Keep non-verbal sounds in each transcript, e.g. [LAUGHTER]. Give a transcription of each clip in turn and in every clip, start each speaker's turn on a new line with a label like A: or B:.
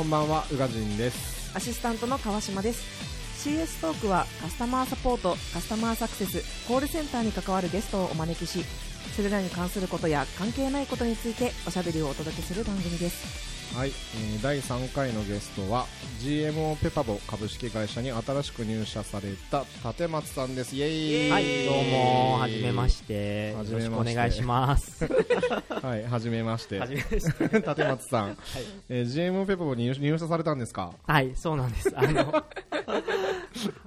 A: こんばんは宇賀神です。
B: アシスタントの川島です。CS トークはカスタマーサポートカスタマーサクセスコールセンターに関わるゲストをお招きしそれらに関することや関係ないことについておしゃべりをお届けする番組です。
A: はい、えー第3回のゲストは GMO ペパボ株式会社に新しく入社された立松さんですイエーイ
C: はい、どうも、はじめまして。よ
A: はじめまして
C: ろしくお願いします。[LAUGHS]
A: はいはじめまして
C: はじめまして。
A: 立松さん、えー GMO ペパボに入入社されたんですか？
C: はい、そうなんです。あの、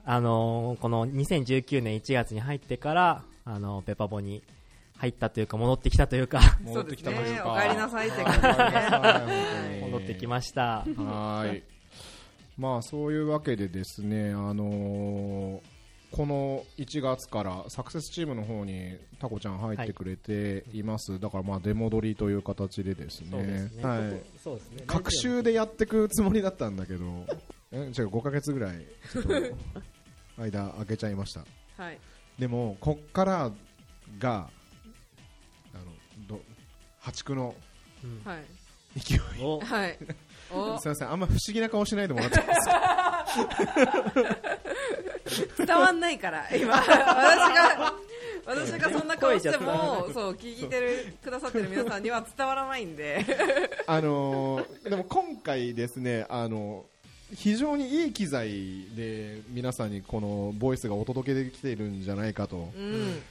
C: あの、この2019年1月に入ってから、あの、ペパボに入ったというか、戻ってきたというか、[LAUGHS]
A: 戻ってきたました
B: お帰りなさいって
A: お
B: 感じ
A: 帰りなさい
C: 戻ってきました。
A: はーい。まあそういうわけでですねあのーこの1月からサクセスチームの方にタコちゃん入ってくれてい。ます、だからまあ出戻りという形でですね。
C: そうですね。
A: はい。
C: そうですね。
A: 隔週でやっていくつもりだったんだけどえ違う5ヶ月ぐらい [LAUGHS] 間空けちゃいました。
B: はい。
A: でもこっからが破竹の勢い。
C: お。
B: はい。[LAUGHS] お。
A: すいませんあんま不思議な顔しないでもらっていいですか？[LAUGHS]
B: 伝わんないから今。私が私がそんな顔してもそう聞いてるくださってる皆さんには伝わらないんで。[LAUGHS]
A: あのーでも今回ですねあの非常にいい機材で皆さんにこのボイスがお届けできているんじゃないかと。
B: うん。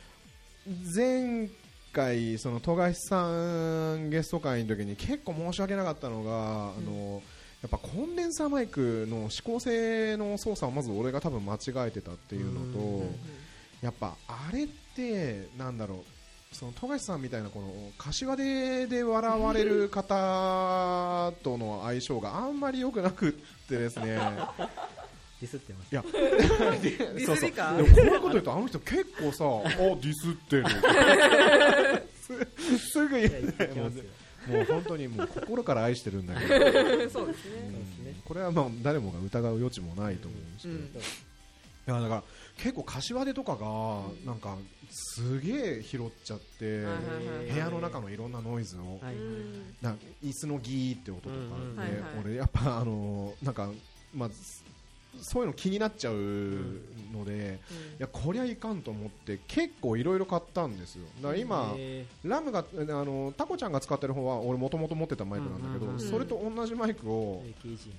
A: 前回その富樫さんゲスト会の時に結構申し訳なかったのが、あのやっぱコンデンサーマイクの指向性の操作をまず俺が多分間違えてたっていうのと、
C: うん
A: やっぱあれってなんだろうその富樫さんみたいなこの柏手で笑われる方との相性があんまり良くなくってですね。
C: デ [LAUGHS] ィスってます。
A: いや [LAUGHS]
B: ディスりか？
A: でもこういうこと言うとあの人結構さ [LAUGHS] あディスってる [LAUGHS] すすぐ言うね。もうねもう本当にもう心から愛してるんだけど、
B: そうですね。
C: そうですね
A: これはまあ誰もが疑う余地もないと思うんですけど、
B: うん。
A: いやだから結構柏手とかがなんかすげえ拾っちゃって部屋の中のいろんなノイズを
C: はい。
B: うん
A: な椅子のギーって音とかで俺やっぱあのなんかまあそういうの気になっちゃうのでいやこりゃいかんと思って結構いろいろ買ったんですよ。だから今
C: え
A: ラムがあのタコちゃんが使ってる方は俺もともと持ってたマイクなんだけど
C: うん。うんうん
A: それと同じマイクを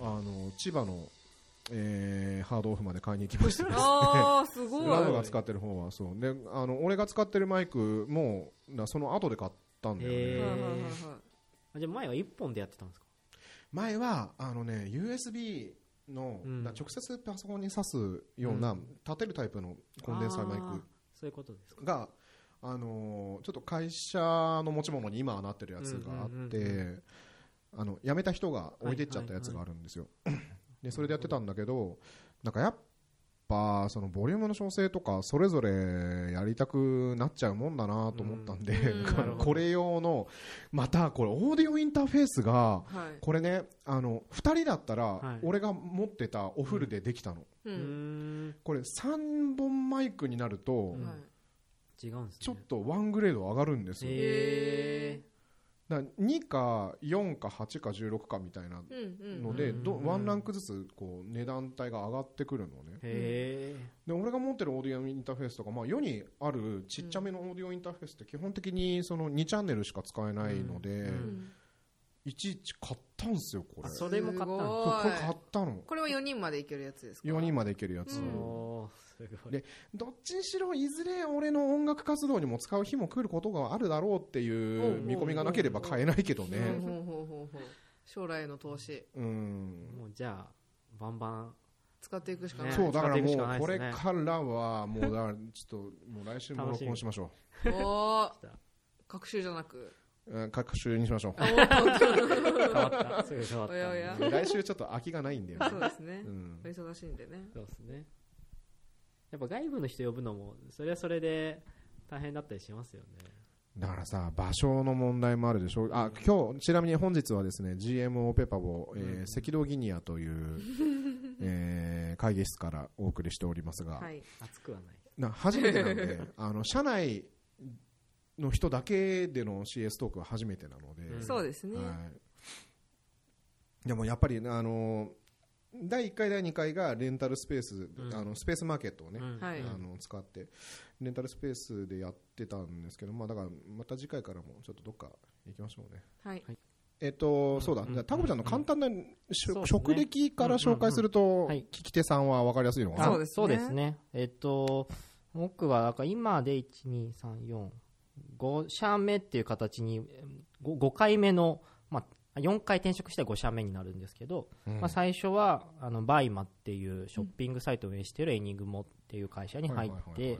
A: あの千葉の、えーハードオフまで買いに行きましてですね
B: ああすごい。
A: ラムが使ってる方はそう。であの俺が使ってるマイクもなその後で買ったんだよね、
C: じゃあ前は一本でやってたんですか？
A: 前はあのね USB の、
C: うん。
A: な直接パソコンに挿すような、
C: うん。
A: 立てるタイプのコンデンサーマイ
C: あーそういうことです
A: があのーちょっと会社の持ち物に今はなってるやつがあって、あの辞めた人が置いてっちゃったやつがあるんですよ、でそれでやってたんだけどなんかやっぱそのボリュームの調整とかそれぞれやりたくなっちゃうもんだなと思ったんで、
B: うん。[LAUGHS]
A: これ用のまたこれオーディオインターフェースが
B: はい。
A: これねあの2人だったら
C: はい。
A: 俺が持ってたおフルでできたの、これ3本マイクになるとちょっとワングレード上がるんですよ、
C: へ
A: だから2か4か8か16かみたいなので、ワンランクずつこう値段帯が上がってくるのね。で俺が持ってるオーディオインターフェースとか、まあ、世にあるちっちゃめのオーディオインターフェースって基本的にその2チャンネルしか使えないので、いちいち買ったんですよこれ。
C: あそれも買った
A: これ買ったの。
B: これは4人までいけるやつですか
A: ？4人までいけるやつ、でどっちにしろいずれ俺の音楽活動にも使う日も来ることがあるだろうっていう見込みがなければ買えないけどね。
B: 将来への投資
A: うん。
C: もうじゃあバンバン
B: 使っていくしかない、
C: ね
A: そうだからもうこれからはもうだからちょっともう来週も録音しましょ
B: おー
C: 来た
B: 学習じゃなく
A: 各週にしましょ
B: おー
C: 変わったすぐ変わった
B: おやおや
A: う来週ちょっと空きがないん。だよね
B: そうですね
A: う、ん。
B: お忙しいん。でね
C: そうですねやっぱ外部の人呼ぶのもそれはそれで大変だったりしますよね。
A: だからさ場所の問題もあるでしょ。あ今日ちなみに本日はですね GMO ペパボ、えー
C: うん。
A: 赤道ギニアという、[LAUGHS] えー会議室からお送りしておりますが、
B: はい。
C: 熱くはない。
A: な初めてなんで [LAUGHS] あの社内の人だけでの CS トークは初めてなので、
C: うん。
B: そうですね、
A: はい、でもやっぱりあの第1回第2回がレンタルスペース、
C: うん。
A: あのスペースマーケットをね、
C: うん。
B: はい。
A: あの使ってレンタルスペースでやってたんですけど、まあ、だからまた次回からもちょっとどっか行きましょうね。
B: はい。
A: えっと、そうだ、
C: うん。
A: じゃあタコちゃんの簡単な、職歴から紹介すると、
C: うんうんはい。
A: 聞き手さんは分かりやすいのかな？
B: そうですね。
C: そうですね。えっと、僕は、なんか今で1、2、3、4、5社目っていう形に、5, 5回目の、まあ、4回転職して5社目になるんですけど、
A: うん。
C: まあ、最初は、あの、バイマっていうショッピングサイトを運営しているエニグモっていう会社に入って
A: はい、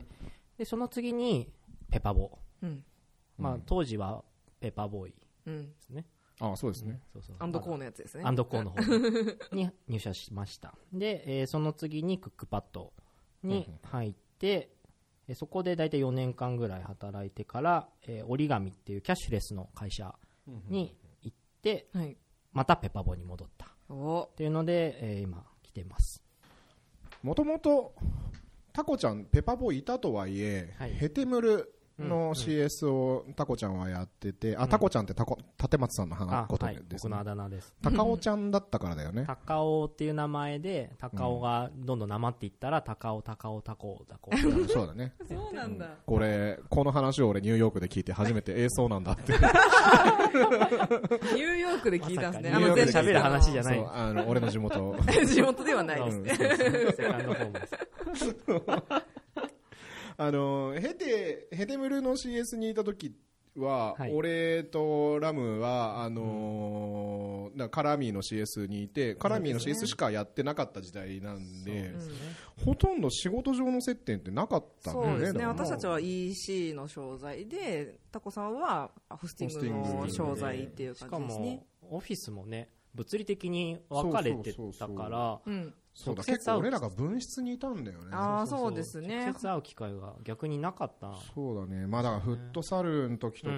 C: で、その次に、ペパボ。
B: うん。
C: まあ
A: うん、
C: 当時は、ペパボーイ。で
B: うん。
C: すね。
A: あそうですね。
C: そうそう
B: アンドコーのやつですね。
C: アンドコーの方に入社しました。で、えーその次にクックパッドに入って、えーそこで大体4年間ぐらい働いてから、えー折り紙っていうキャッシュレスの会社に
B: はい
C: またペパボに戻った。
B: お
C: っていうので、えー今来てます。
A: もともとタコちゃんペパボいたとはいえ、
C: はい
A: ヘテムル
C: うん
A: の CS をタコちゃんはやってて、あタコちゃんってタコ立松さんの
C: あ
A: 話こと
C: はい、
A: ですね
C: 僕のあ。だ名です。
A: 高尾ちゃんだったからだよね。
C: 高尾っていう名前で、高尾がどんどんなまっていったら、高尾、高尾、高尾、高尾。
A: そうだね。
B: そうなんだ
A: これ、この話を俺ニューヨークで聞いて初めて、えー、そうなんだって。
B: ニューヨークで聞いたんですね
C: まさかニューヨークで喋る話じゃない
A: あの、俺の地元。[LAUGHS]
B: 地元ではないですね
C: セカンドホームです。
A: あの、ヘテ、ヘテムルの CS にいた時は、
C: はい。
A: 俺とラムは、あのー、カラミーの CS にいて、カラミーの CS しかやってなかった時代なんで、
C: ですね。
A: ほとんど仕事上の接点ってなかったんだよね。
B: そうですね。私たちは EC の商材でタコさんはホスティングの商材っていう
C: しか
B: 感じですね。
C: も、オフィスもね、物理的に分かれてたから、
B: うん
A: そうだ、結構俺らが分室にいたんだよね。
B: ああそうですね。
C: 直接会う機会が逆になかった。
A: そうだね、まあ、だからフットサルの時とか、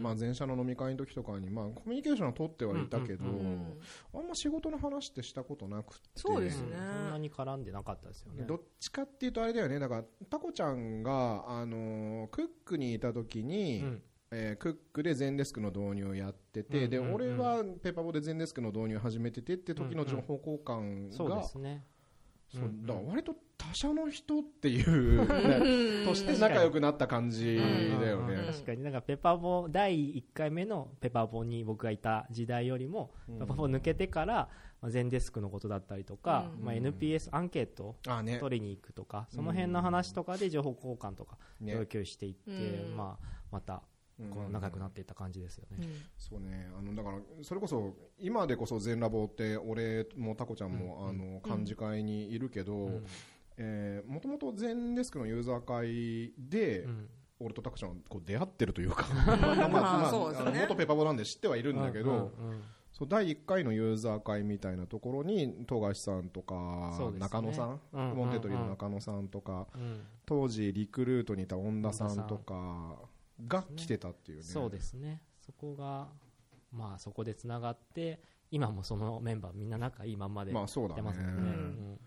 A: まあ、前社の飲み会の時とかに、まあ、コミュニケーションは取ってはいたけど、あんま仕事の話ってしたことなくて、
B: そうですね。
C: うんそんなに絡んでなかったですよね。
A: どっちかっていうと、あれだよね、だからタコちゃんが、あのークックにいた時に、
C: うん
A: えークックでゼンデスクの導入をやってて、で
C: うんうんうん。
A: 俺はペーパーボでゼンデスクの導入を始めててって時の情報交換が、
C: そうですね。
A: そう
C: うんうん。
A: だから割と他社の人っていう、[LAUGHS] ねとして仲良くなった感じだよ
C: うんうんうん。
A: ね。
C: 確かに。なんかペパボ第1回目のペパボに僕がいた時代よりも、
A: うん。
C: ペパボ抜けてから、まあ、ゼンデスクのことだったりとか、
B: うん
C: まあ、NPS アンケート
A: あね。
C: 取りに行くとか、その辺の話とかで情報交換とか
A: ね。
C: 共有していって、
B: うん。
C: まあ、またこう仲良くなっていった感じですよね。
A: そうね。あのだからそれこそ今でこそ全ラボって俺もタコちゃんも、
C: うん。
A: あの幹事会にいるけど、もともと全デスクのユーザー会で、
C: うん。
A: 俺とタコちゃんはこう出会ってるというか [LAUGHS] 元ペパボなんで知ってはいるんだけど、
C: うんうんうん。
A: そう第1回のユーザー会みたいなところに富樫さんとか、中野さん、
C: うんうんうん。
A: モンテトリーの中野さんとか
C: うん。
A: 当時リクルートにいた恩田さんとかが来てたっていうね。
C: そうですね。そこがまあそこでつながって今もそのメンバーみんな仲いいまんまでや
A: まあそうだね。
C: ってますもんね、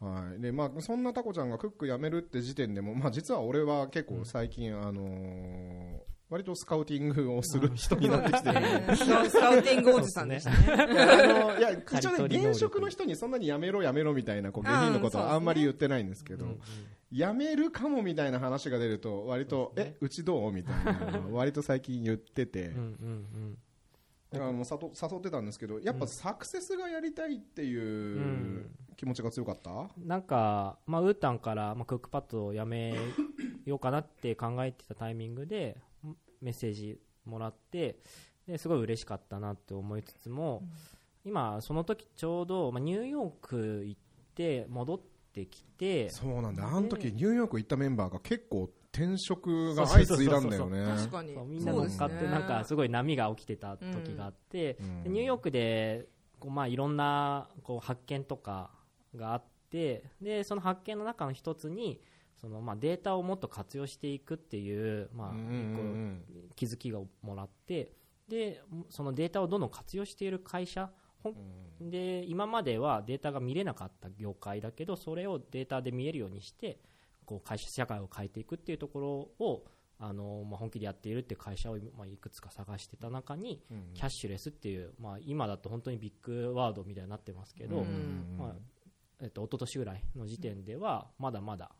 B: うん。
A: はい。でまあ、そんなタコちゃんがクック辞めるって時点でも、まあ、実は俺は結構最近、あのー割とスカウティングをする人になってきてる。[LAUGHS]
B: スカウティングおじさんでしたね。
A: あの [LAUGHS] 一応ね現職の人にそんなに辞めろ辞めろみたいなこう下品のことはあんまり言ってないんですけど、
C: うんう。ん
A: 辞めるかもみたいな話が出ると割と、えうちどうみたいな割と最近言ってて、
C: う
A: だからもう誘ってたんですけどやっぱサクセスがやりたいっていううん。気持ちが強かった、
C: うんなんか、まあ、ウータンから、まあ、クックパッドをやめようかなって考えてたタイミングでメッセージもらってですごい嬉しかったなって思いつつも、今その時ちょうど、まあ、ニューヨーク行って戻ってきて
A: そうなんだ。あの時ニューヨーク行ったメンバーが結構転職が相次いだんだよね。
B: 確かに。
C: みんな乗っかってなんかすごい波が起きてた時があって、
A: うん。
C: でニューヨークでこうまあいろんなこう発見とかがあってでその発見の中の一つにそのまあデータをもっと活用していくっていうまあ気づきがもらってでそのデータをどんどん活用している会社で今まではデータが見れなかった業界だけどそれをデータで見えるようにしてこう会社社会を変えていくっていうところをあのまあ、本気でやっているっていう会社を、まあ、いくつか探してた中に、
A: うん
C: キャッシュレスっていう、まあ、今だと本当にビッグワードみたいになってますけど、
A: うん。
C: まあえっと一昨年ぐらいの時点ではまだまだ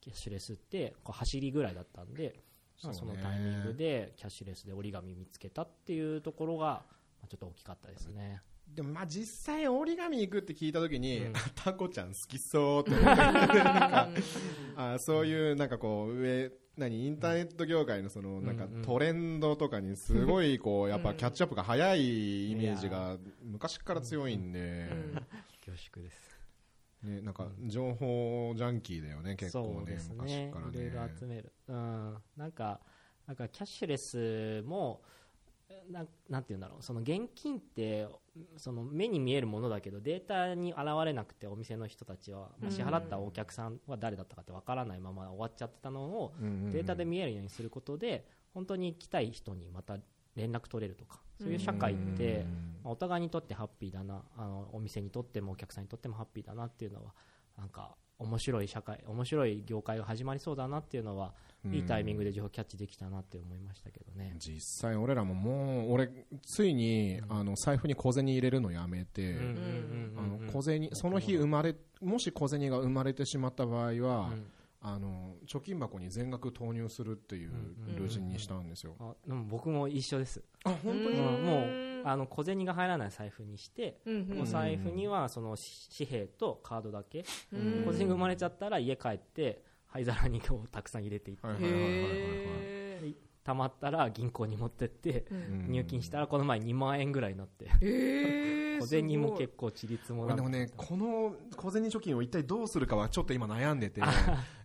C: キャッシュレスってこう走りぐらいだったんで、まあ、そのタイミングでキャッシュレスで折り紙見つけたっていうところがまあちょっと大きかったですね。
A: でもまあ実際折り紙行くって聞いた時に、
C: うん。
A: あタコちゃん好きそうってあそういうなんかこう上何インターネット業界のそのなんかトレンドとかにすごいこうやっぱキャッチアップが早いイメージが昔から強いんで、
C: 恐縮です
A: ね、なんか情報ジャンキーだよね結構ね
C: そうです
A: 昔
C: ね
A: からね。
C: いろいろ集める、うん、なんかなんかキャッシュレスもななんていうんだろう。その現金ってその目に見えるものだけどデータに現れなくてお店の人たちは、まあ、支払ったお客さんは誰だったかってわからないまま終わっちゃってたのをデータで見えるようにすることで本当に来たい人にまた連絡取れるとかそういう社会って、まあお互いにとってハッピーだなあのお店にとってもお客さんにとってもハッピーだなっていうのはなんか面白い社会面白い業界が始まりそうだなっていうのは、
A: うん。
C: いいタイミングで情報キャッチできたなって思いましたけどね。
A: 実際俺らももう俺ついにあの財布に小銭入れるのやめて、小銭その日生まれもし小銭が生まれてしまった場合は、
C: うん
A: あの貯金箱に全額投入するっていうルーチンにしたんですよ。
C: あでも僕も一緒です、
A: あ本当に、
C: うん。もうあの小銭が入らない財布にして、お財布にはその紙幣とカードだけ、
A: うん。
C: 小銭が生まれちゃったら家帰って灰皿にこうたくさん入れていって、
A: はいはいはいはいはい
B: へー
C: たまったら銀行に持ってって、
A: うん。
C: 入金したらこの前2万円ぐらいになって、
B: へー
C: 小銭も結構ちりつもな
A: 俺でもねこの小銭貯金を一体どうするかはちょっと今悩んでて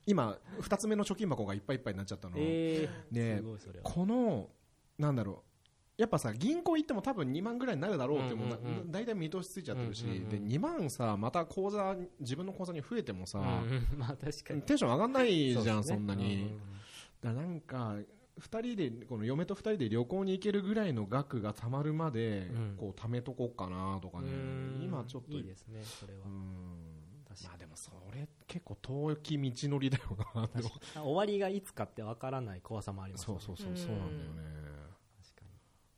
A: 今2つ目の貯金箱がいっぱいいっぱいになっちゃったの、
C: えー、
A: ねこのなんだろうやっぱさ銀行行っても多分2万ぐらいになるだろうってもうな
C: うんうん。うん
A: 大体見通しついちゃってるし、
C: うんうんうん
A: で2万さまた口座自分の口座に増えてもさ、
C: うんまあ確かに
A: テンション上がんないじゃんそ,、
C: うですね
A: んなに、だからなんか2人でこの嫁と2人で旅行に行けるぐらいの額がたまるまで、
C: うん。
A: こう貯めとこうかなとかね。
C: うん。
A: 今ちょっと
C: いいですねそれは、
A: まあでもそれ結構遠き道のりだよな
C: 終わりがいつかってわからない怖さもあります
A: そうそうそうそうなんだよね。
C: 確かに。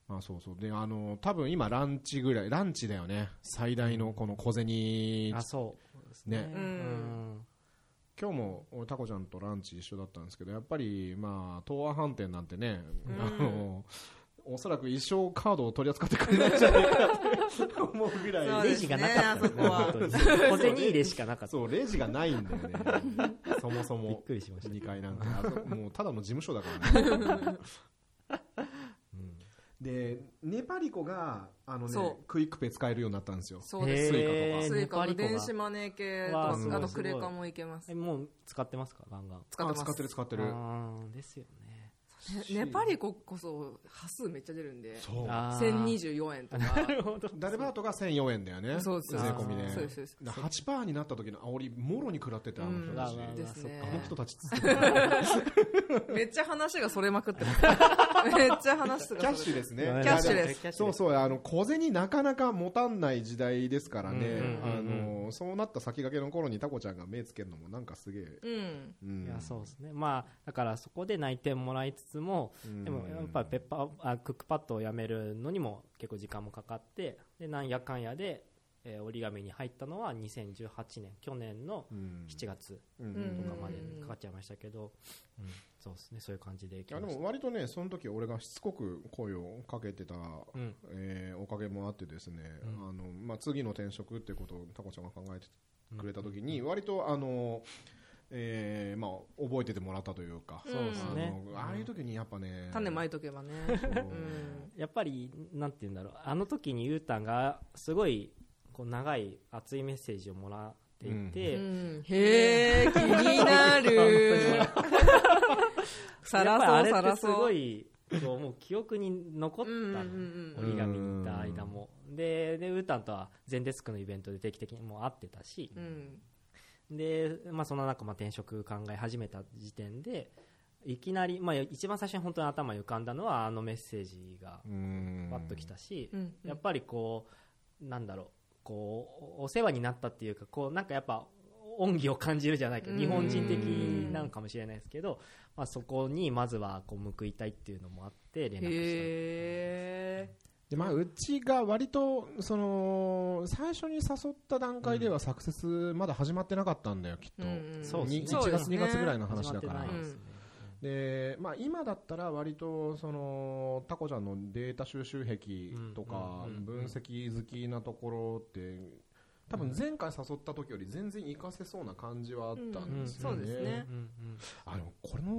A: まあそうそう。であの多分今ランチぐらいランチだよね。最大のこの小銭
C: あそうですね。
A: ね。
C: うん
A: 今日も俺タコちゃんとランチ一緒だったんですけどやっぱりまあ東亜飯店なんてね、あのおそらく一生カードを取り扱ってくれないんじゃないかって思うぐらい。
C: レジがなかった。小銭入れしかなかった。
A: そうレジがないんだよね。そもそ [LAUGHS]
C: びっ
A: も
C: くりしました。
A: 2階なんて。もうただの事務所だからね [LAUGHS] でネパリコがあの、ねクイックペイ使えるようになったんですよ。
B: そうです。スイカと
C: ネパリコが。
B: 電子マネー系と
C: わ
A: あ
B: とクレカもいけます。
C: えもう使ってますか？ガンガン。
B: 使ってます。
A: あ使ってる使ってる。
C: ですよね。
B: ねネパリコこそ端数めっちゃ出るんで。
A: そう。
C: あー
B: 1024円とか。
C: なるほど。
A: ダルバートが1004円だよね
B: そうです
A: 税込みで。
B: そうですそうです
A: だから8%になった時の煽りもろに食らっててあの人たち、
C: うんうわうわ
B: ですね。
A: あの人たち [LAUGHS]
B: めっちゃ話がそれまくってますめっちゃ話が
A: キャッシュですね。
B: キャッシュレス
C: キャッシュレス
A: そうそうあの小銭なかなか持たんない時代ですからね、あのそうなった先駆けの頃にタコちゃんが目つけるのもなんかすげえ、
B: うん。
A: うん。
C: いやそうですね。まあだからそこで内定もらいつつも
A: うん。
C: でもやっぱりペッパーあクックパッドをやめるのにも結構時間もかかってでなんやかんやで、えー折り紙に入ったのは2018年去年の
A: うん。
C: 7月
A: うん。
B: うん
C: とかまでにかかっちゃいましたけど、うん。そうですねそういう感じで
A: いやでも割とねその時俺がしつこく声をかけてた、
C: うん。
A: えーおかげもあってですね、
C: うん。
A: あのまあ、次の転職ってことをタコちゃんが考えてくれた時に割とあの、えーまあ、覚えててもらったというか、
B: そうです
C: ね。
A: あのああいう時にやっぱね
B: 種まいとけばね。
C: やっぱりなんて言うんだろう。あの時にゆうたんがすごいこう長い熱いメッセージをもらっていて、
B: うん。へえ気になる。さらそうさらそう。
C: ごいこうもう記憶に残った折り紙にいた間も。ででウータンとは全デスクのイベントで定期的にもう会ってたし。
B: う、ん。
C: で、まあ、その中、まあ、転職考え始めた時点でいきなり、まあ、一番最初に本当に頭に浮かんだのはあのメッセージが
A: うん。
C: パッときたし、
B: うん。
C: やっぱりこうなんだろうこうお世話になったっていうかこうなんかやっぱ恩義を感じるじゃないけど
B: うん。
C: 日本人的なのかもしれないですけど、まあ、そこにまずはこう報いたいっていうのもあって連絡した
B: へ
A: でまあ、うちが割とその最初に誘った段階ではサクセスまだ始まってなかったんだよきっと、
B: うん
C: そう
A: に
C: ですね。
A: 1月2月ぐらい
B: の
A: の話だから、
C: で
A: まあ、今だったら割とそのタコちゃんのデータ収集癖とか分析好きなところって多分前回誘った時より全然活かせそうな感じはあったんですよね。
B: うんそうですね。
C: うんうん
A: あでもこれの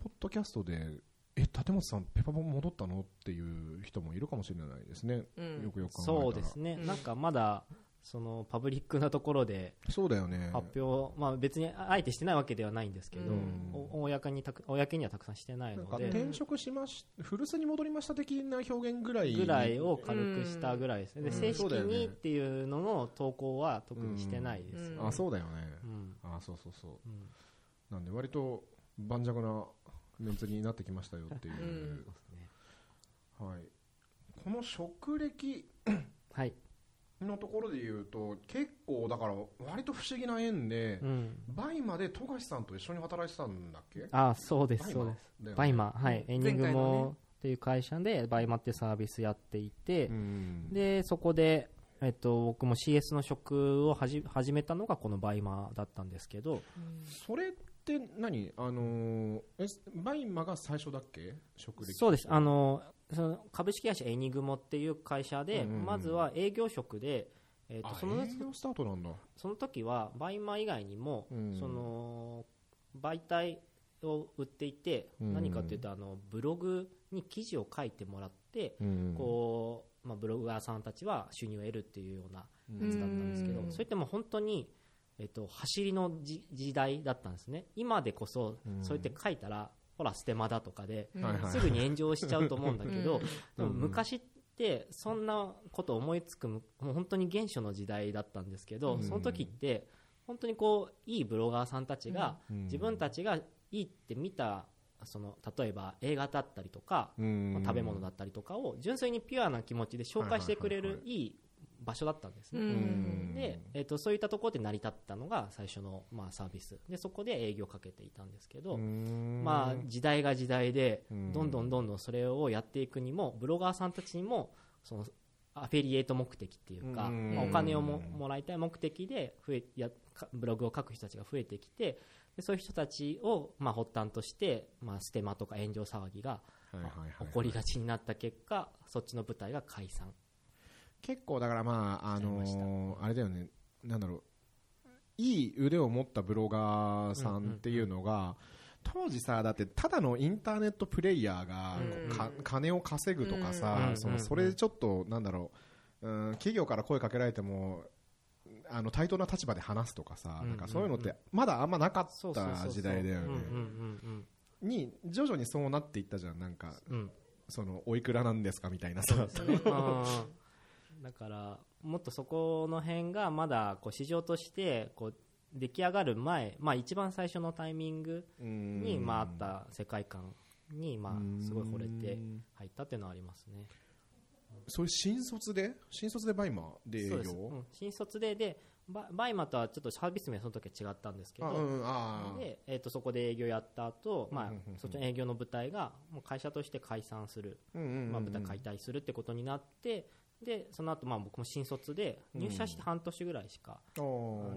A: ポッドキャストでえ立本さんペパボン戻ったの？っていう人もいるかもしれないですね、
B: うん。
A: よくよく考えたら。
C: そうですね、
B: うん
C: なんかまだそのパブリックなところで
A: そうだよね。
C: 発表、まあ、別にあえてしてないわけではないんですけど、公にたく公にはたくさんしてないので。
A: か転職しまし古巣に戻りました的な表現ぐらい
C: ぐらいを軽くしたぐらいですね、
A: うん。
C: で正式にっていうのの投稿は特にしてないです、
B: うん。
A: あそうだよね、
C: うん。
A: あそうそうそう。
C: うん。
A: なんで割と盤石なメンツになってきましたよっていう、はい、この職歴
C: はい、
A: のところで言うと結構だから割と不思議な縁で
C: う、ん、
A: バイマで富樫さんと一緒に働いてたんだっけ？
C: あそうです
A: バイマ？
C: そうです。
A: ね。
C: バイマはい。
B: うん。
C: エンディングも
B: ね。
C: っていう会社でバイマってサービスやっていて、
A: うん。
C: でそこでえっと、僕も CS の職をはじ始めたのがこのバイマだったんですけど
A: それって何？あのーえバイマが最初だっけ？職歴。
C: そうです。あのその株式会社エニグモっていう会社で、
A: うんうんうん。
C: まずは営業職で、えっと
A: あ
C: その
A: 営業スタートなんだ。
C: その時はバイマ以外にも、
A: うん。
C: その媒体を売っていて、
A: うん
C: 何かというとあのブログに記事を書いてもらって、
A: うん
C: こうまあ、ブロガーさんたちは収入を得るっていうようなやつだったんですけど、
B: うん
C: それってもう本当に、えっと、走りのじ時代だったんですね。今でこそ、
A: うん。
C: そうやって書いたらほらステマだとかで、すぐに炎上しちゃうと思うんだけど、
B: うん
C: でも昔ってそんなこと思いつくもう本当に原初の時代だったんですけど、
A: うん。
C: その時って本当にこういいブロガーさんたちが
A: うん。
C: 自分たちがいいって見たその例えば映画だったりとか、食べ物だったりとかを純粋にピュアな気持ちで紹介してくれるいい場所だったんですね。
B: うん。
C: で、えー、とそういったところで成り立ったのが最初の、まあ、サービス。でそこで営業をかけていたんですけど、
A: うん。
C: まあ、時代が時代で
A: うん。
C: どんどんどんどんそれをやっていくにもブロガーさんたちにもそのアフィリエイト目的っていうか、
A: うん。
C: まあ、お金をももらいたい目的で増えやかブログを書く人たちが増えてきてでそういう人たちを、まあ、発端として、まあ、ステマとか炎上騒ぎが起こりがちになった結果そっちの舞台が解散
A: 結構だからまああのーあれだよね。なんだろう。いい腕を持ったブロガーさんっていうのが、当時さだってただのインターネットプレイヤーが
B: うん
A: か金を稼ぐとかさ、
C: うん
A: そのそれちょっとなんだろう、うん、企業から声かけられてもあの対等な立場で話すとかさ、
C: うん
A: なんかそういうのってまだあんまなかった時代だよね。に徐々にそうなっていったじゃん。なんかそのおいくらなんですかみたいなさ
C: だからもっとそこの辺がまだこう市場としてこう出来上がる前、まあ、一番最初のタイミングに
A: に
C: まああった世界観にまあすごい惚れて入ったっていうのはありますね。
A: それ新卒で？新卒でバイマで営
C: そう
A: 業
C: です。うん。新卒ででババイマとはちょっとサービス名はその時は違ったんですけど、
A: あうん
C: でえー、とそこで営業やった後、まあ
A: うんうんうんうん。
C: そっちの営業の部隊がもう会社として解散する。
A: うんうんうんうん。
C: まあ、部隊解体するってことになってでその後まあ僕も新卒で
A: うん。
C: 入社して半年ぐらいしか、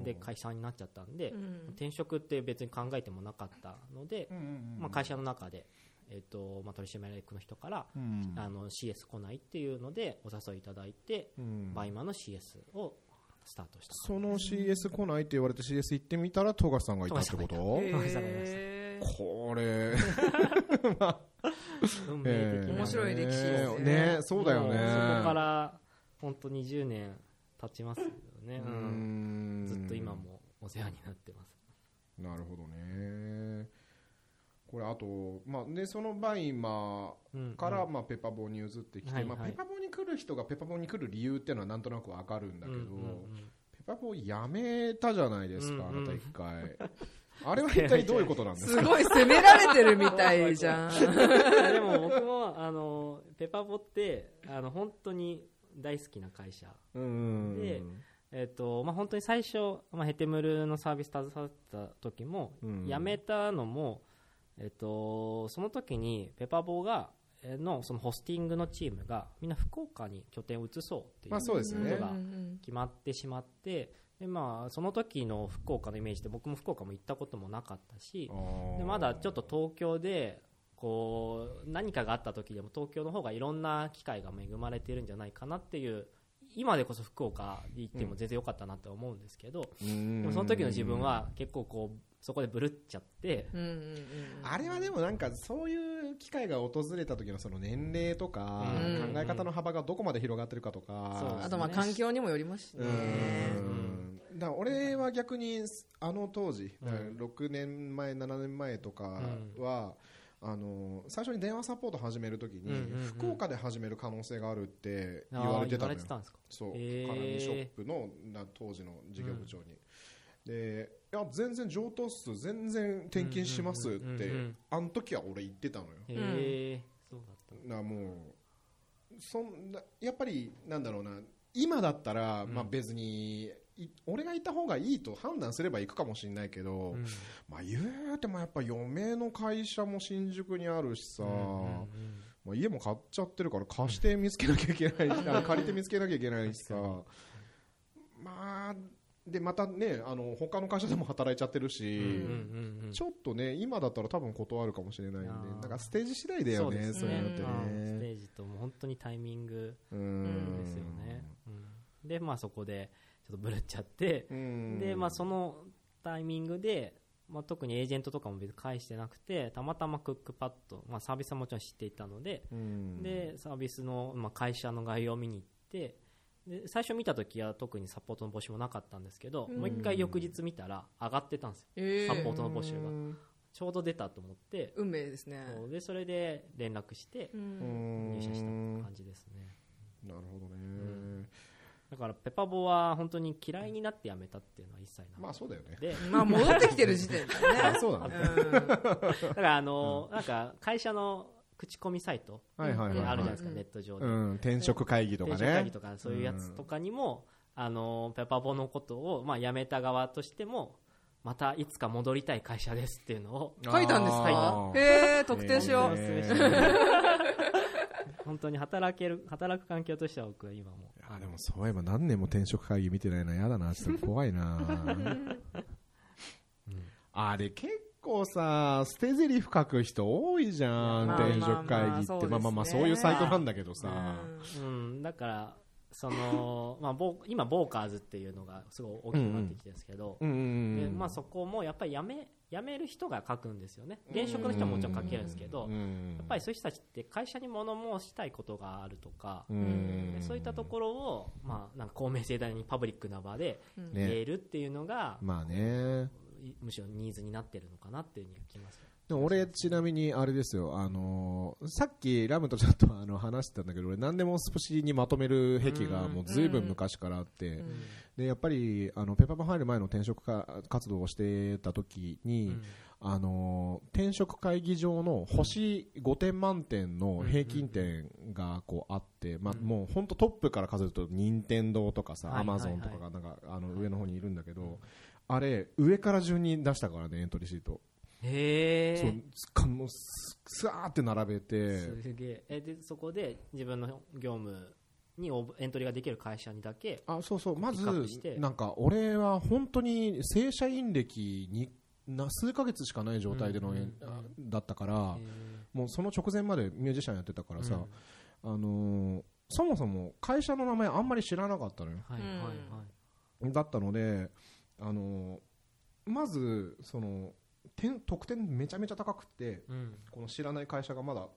C: で解散になっちゃったんで、
B: うん。
C: 転職って別に考えてもなかったので、
A: うんうんうん
C: まあ、会社の中で、えーとまあ、取締役の人から、
A: うん。
C: あの CS 来ないっていうのでお誘いいただいて、
A: うん。
C: バイマの CS をスタートした。
A: その CS 来ないって言われて CS 行ってみたら富樫さんがいたってこと？これ。[LAUGHS]
C: 運命的な。
B: 面白い歴史ですね。
A: ねそうだよね。
C: そこから本当20年経ちますよね、
A: う
C: うん
A: ん。
C: ずっと今もお世話になってます。
A: なるほどね。これあと、まあ、でそのバイマーから、まあ、ペパボに移ってきて、まあ、ペパボに来る人がペパボに来る理由っていうのはなんとなくわかるんだけど、ペパボやめたじゃないですか、
C: うんうん。
A: あなた一回あれは一体どういうことなんですか？
B: すごい責められてるみたいじゃん。
C: でも僕もあのペパボってあの本当に大好きな会社。
A: うん
C: でえっとまあ、本当に最初、まあ、ヘテムルのサービス携わった時も、
A: うん。
C: 辞めたのも、えっと、その時にペパボがえーのそのホスティングのチームがみんな福岡に拠点を移そうっていうことが決まってしまってで、まあ、その時の福岡のイメージで僕も福岡も行ったこともなかったしでまだちょっと東京でこう何かがあった時でも東京の方がいろんな機会が恵まれているんじゃないかなっていう今でこそ福岡に行っても全然良かったなって思うんですけど、
A: で
C: でもその時の自分は結構こうそこでブルっちゃって、
B: うんうんうん
A: あれはでもなんかそういう機会が訪れた時のその年齢とか
C: うん
A: 考え方の幅がどこまで広がってるかとか
C: そう
B: あとまあ環境にもよりますしね。
A: うん。だ俺は逆にあの当時、
C: うん。
A: だから6年前7年前とかは、あの最初に電話サポート始めるときに、
C: うんうんうん。
A: 福岡で始める可能性があるって言われてたのよ。
C: 言われてたんですか？
A: そうカラミショップのな当時の事業部長に、でいや全然上等っす。全然転勤しますって、
C: うんうんうんうん。
A: あの時は俺言ってたのよ。
C: へえそうだった。
A: だからもうそんなやっぱりなんだろうな。今だったら、
C: うん。
A: まあ、別にい俺がいた方がいいと判断すれば行くかもしれないけど、
C: うん。
A: まあ、言うてもやっぱ嫁の会社も新宿にあるしさ、
C: うんうん
A: まあ、家も買っちゃってるから貸して見つけなきゃいけないし [LAUGHS] あ借りて見つけなきゃいけないしさ。まあでまたねあの他の会社でも働いちゃってるし、
C: うんうんうんうん。
A: ちょっとね今だったら多分断るかもしれないんで
C: あー。
A: なんかステージ次第だよね
C: そうですね。
A: いうのって
C: うんステ
A: ね
C: ージとも本当にタイミング
A: うん。
C: ですよね、うん。でまあそこでちょっとブルっちゃって、
A: うん。
C: でまあそのタイミングで、まあ、特にエージェントとかも別に返してなくてたまたまクックパッド、まあ、サービスはもちろん知っていたので、
A: うん。
C: でサービスの、まあ、会社の概要を見に行ってで最初見た時は特にサポートの募集もなかったんですけど、
B: うん。
C: もう一回翌日見たら上がってたんですよ。
B: え
C: サポー
B: ー
C: トの募集が。
A: うん
C: ちょうど出たと思って。
B: 運命ですね。
C: でそれで連絡して
B: うん。
C: 入社した感じですね。
A: なるほどね、
C: ん。だからペパボは本当に嫌いになって辞めたっていうのは一切な
A: まあそうだよね。
C: で
B: まあ戻ってきてる時点でね。[LAUGHS]
A: あそうだね。
B: うん。
C: だからあの、なんか会社の口コミサイトあるじゃないですか、ネット上で、
A: うん、転職会議とかね。
C: 転職会議とかそういうやつとかにも、あのペパボのことを、まあ、辞めた側としてもまたいつか戻りたい会社ですっていうのを
B: 書いたんですかへえ特定しよう。
A: え
C: 本当に働ける働く環境としては僕は今も。
A: あでもそういえば何年も転職会議見てないの嫌だなちょっと怖いなあれ結構さ捨て台詞書く人多いじゃん転職会議って。まあまあまあそういうサイトなんだけどさ。
C: うん、だからその、[LAUGHS] まあ、今ボーカーズっていうのがすごい大きくなってきてですけど、でまあ、そこもやっぱり辞め辞める人が書くんですよね。現職の人はもちろん書けるんですけど、
A: うん
C: やっぱりそういう人たちって会社に物申したいことがあるとか、そういったところを、まあ、なんか公明正大にパブリックな場で
B: うん。
C: 言
A: ね
C: えるっていうのが、
A: まあね。
C: いむしろニーズになってるのかなっていうにはきます。よ
A: でも俺ちなみにあれですよ。あのーさっきラムとちょっとあの話してたんだけど俺何でもスプシにまとめる癖がもうずいぶん昔からあって、
B: うん。
A: でやっぱりあのペパパ入る前の転職か活動をしてた時に、
C: うん。
A: あのー転職会議場の星5点満点の平均点がこうあって、まあ、
C: うん
A: もう本当トップから数えると任天堂とかさ、
C: はい
A: アマゾンとかがなんかあの上の方にいるんだけど、あれ上から順に出したからねエントリーシート、
C: へ
A: そう
C: え
A: つかもうすすわーって並べて。
C: すげえ。えでそこで自分の業務にエントリーができる会社にだけ
A: あそうそう。まずなんか俺は本当に正社員歴にな数ヶ月しかない状態での、
C: うんうん
A: あだったから、もうその直前までミュージシャンやってたからさ、
C: うん。
A: あのーそもそも会社の名前あんまり知らなかったのよ。
C: はいはいはい。
A: だったので、あのーまずその点得点めちゃめちゃ高くて
C: うん。
A: この知らない会社がまだ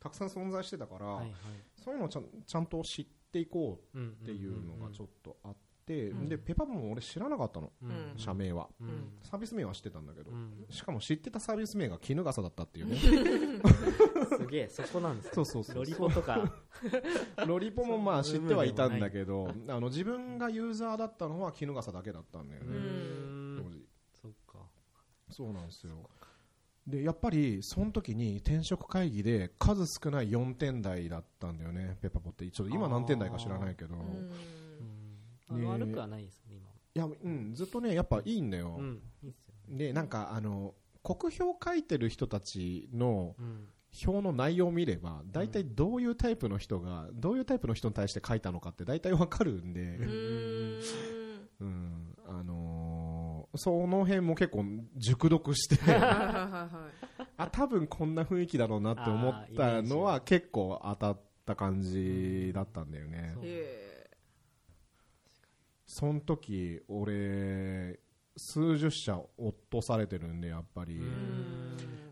A: たくさん存在してたから、
C: はいはい。
A: そういうのをちゃんちゃんと知っていこう
C: うん
A: っていうのがちょ
C: っ
A: っとあって、
C: うん。
A: でペパボも俺知らなかったの、
C: と
B: うん。
A: 社名は。
C: うん。
A: サービス名は知ってたんだけど、
C: うん。
A: しかも知ってたサービス名が衣笠だったっていうね。[LAUGHS]
C: すげえそこなんですね。
A: そうそうそう
C: ロリポとか。[LAUGHS]
A: ロリポもまあ知ってはいたんだけどあの自分がユーザーだったのは衣笠だけだったんだよ
C: う
A: ね、
C: ん。
A: 当時。
C: そっか。
A: そうなんですよ。でやっぱりその時に転職会議で数少ない4点台だったんだよねペパポって。ちょっと今何点台か知らないけど
C: 悪くはないですね今も。
A: いや、うん、ずっとね、やっぱいいんだよ。
C: うんいいっすよね。
A: で、なんか、あの、国評書いてる人たちの
C: うん。
A: 表の内容を見れば、大体どういうタイプの人が、どういうタイプの人に対して書いたのかって大体わかるんで、
B: うーん。
A: うん、あのーその辺も結構熟読して、
B: はいはいはい
A: あ、多分こんな雰囲気だろうなって思ったのは結構当たった感じだったんだよね。
C: そう。
B: へ
A: その時、俺、数十社落とされてるんで、やっぱり。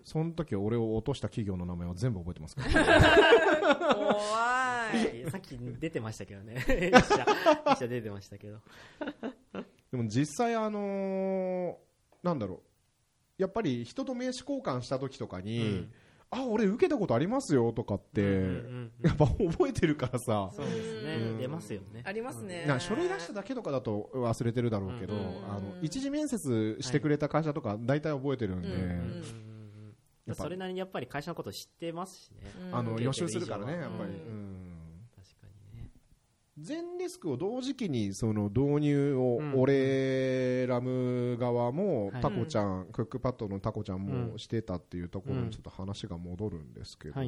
A: その時俺を落とした企業の名前は全部覚えてますから。
B: 怖い [LAUGHS]
C: さっき出てましたけどね [LAUGHS] 一社一社出てましたけど
A: でも実際あのーなんだろう。やっぱり人と名刺交換した時とかに、
C: うん
A: あ、俺受けたことありますよとかって、
C: うんうんうん
A: やっぱ覚えてるからさ、
C: そうですね。
A: うん。
C: 出ますよね。
B: ありますね。
A: な書類出しただけとかだと忘れてるだろうけど、
C: うん
A: あの一次面接してくれた会社とか大体覚えてるんで、
B: うん
C: うんうんうん。
A: やっぱ
C: それなりにやっぱり会社のこと知ってますしね。
B: うん。
A: あの
C: うん
A: 予習するからね、
C: うん
A: やっぱり。
B: うん
A: 全デスクを同時期にその導入を
C: うん
A: 俺ラム側も
C: はい。
A: タコちゃん、クックパッドのタコちゃんも
C: うん
A: してたっていうところ
C: うん。
A: にちょっと話が戻るんですけど、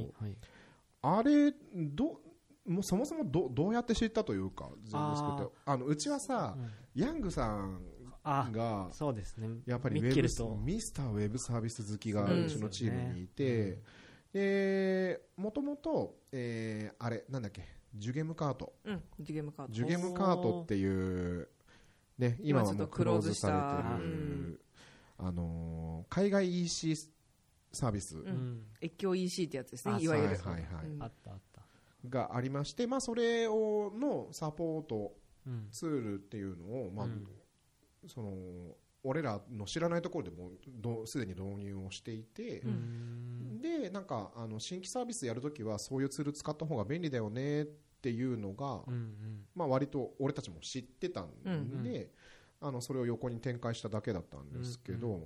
A: あれどもうそもそもどどうやって知ったというか全デスクって。
C: あ
A: あのうちはさ、
C: うん。
A: ヤングさん
C: あ
A: が
C: そうですね。
A: やっぱりウェブミスターウェブサービス好きが
B: う
A: ちのチームにいて、でもともと、えーあれなんだっけ？ジュゲムカート。
B: うんジュゲムカード
A: ジュゲムカートっていう、ね、今はもうクローズされてる、あのー海外 EC サービス。
B: う
C: うん。ん
B: 越境 EC ってやつですね
C: あ
B: いわゆる。
A: はいはいはい。
B: うん。
C: あったあった
A: がありまして、まあ、それをのサポート
C: うん
A: ツールっていうのを、まあ
C: うん。
A: その俺らの知らないところでもうどすでに導入をしていて、
C: うん。
A: でなんかあの新規サービスやるときはそういうツール使った方が便利だよねっていうのが、
C: うんうん。
A: まあ、割と俺たちも知ってたんで、
C: うん
A: あのそれを横に展開しただけだったんですけど、
C: うん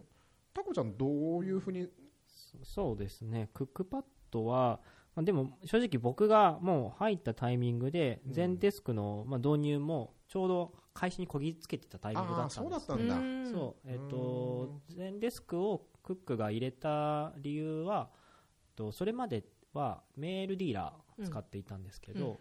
A: タコちゃんどういうふうに
C: そそうですね。クックパッドはまあでも正直僕がもう入ったタイミングで
A: うん。
C: 全デスクのまあ導入もちょうど開始にこぎつけてたタイミングだったんです。
A: そうだったんだ、
B: うん。
C: そう、えっ、と、全デスクをクックが入れた理由は、えっとそれまではメールディーラー使っていたんですけど、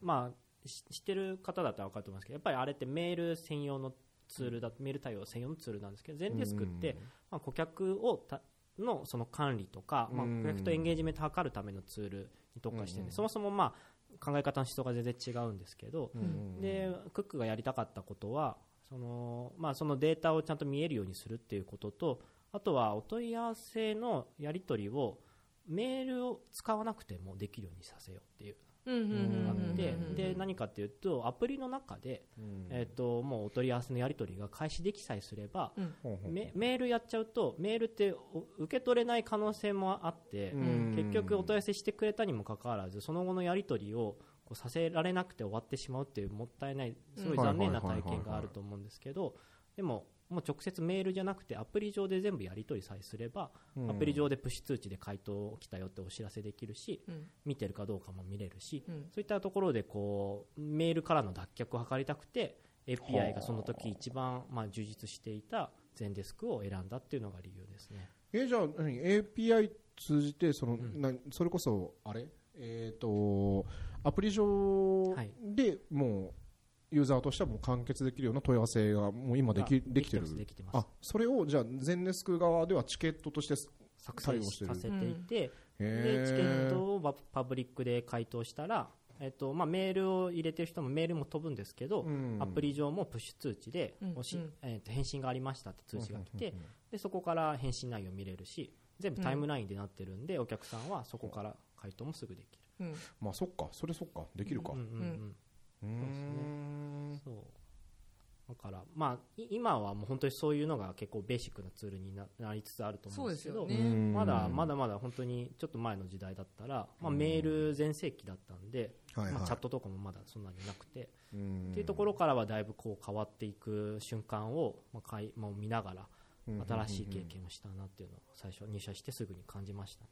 C: まあ、し知ってる方だったら分かると思いますけど、やっぱりあれってメール専用のツールだ、メール対応専用のツールなんですけど、全デスクって、まあ、顧客をたのその管理とか、まあ、
A: うん。
C: 顧客とエンゲージメントを図るためのツールに特化してるんで、
A: うん。
C: そもそもまあ考え方の思想が全然違うんですけど、
A: うんうん。
C: でクックがやりたかったことはその,、まあ、そのデータをちゃんと見えるようにするっていうこととあとはお問い合わせのやり取りをメールを使わなくてもできるようにさせようっていうあって、で何かっていうとアプリの中で、
A: うん
C: えー、ともうお問い合わせのやり取りが開始できさえすれば、
A: うほう
C: メメールやっちゃうとメールって受け取れない可能性もあって、
A: うん
C: 結局お問い合わせしてくれたにもかかわらずその後のやり取りをこうさせられなくて終わってしまうっていうもったいないすごい残念な体験があると思うんですけどでももう直接メールじゃなくてアプリ上で全部やり取りさえすれば
A: うん。
C: アプリ上でプッシュ通知で回答来たよってお知らせできるし
B: うん。
C: 見てるかどうかも見れるし
B: うん。
C: そういったところでこうメールからの脱却を図りたくて API がその時一番まあ充実していた全デスクを選んだっていうのが理由ですね。
A: えじゃあ何？API 通じてその、
C: ん。
A: なそれこそあれ？えっ、とアプリ上
C: はい。
A: でもうユーザーとしてはもう完結できるような問い合わせがもう今できできてる。
C: ますできてます。
A: あそれをじゃあ全デスク側ではチケットとして
C: 作成
A: 対応してる
C: させていて、で
A: へー
C: チケットをパパブリックで回答したら、えっとまあ、メールを入れてる人もメールも飛ぶんですけど、
A: うん。
C: アプリ上もプッシュ通知で、
B: うん
C: おし
B: うん。
C: えっと返信がありましたって通知が来て、
A: うんうん
C: でそこから返信内容見れるし全部タイムラインでなってるんで、お客さんはそこから回答もすぐできる。
B: うん。
A: まあそっか。それそっか。できるか。
C: うんうん。うん
A: うーん。
C: そうだから、まあ、い今はもう本当にそういうのが結構ベーシックなツールにななりつつあると思
B: そううん
C: でけど、
B: ですすよね。
A: うん。
C: まだまだまだ本当にちょっと前の時代だったら、まあ、メール全盛期だったんで、
A: はいはい。
C: まあ、チャットとかもまだそんなになくて、
A: うん。
C: っていうところからはだいぶこう変わっていく瞬間を、まあ、かいもう見ながら新しい経験をしたなっていうのを最初入社してすぐに感じましたね。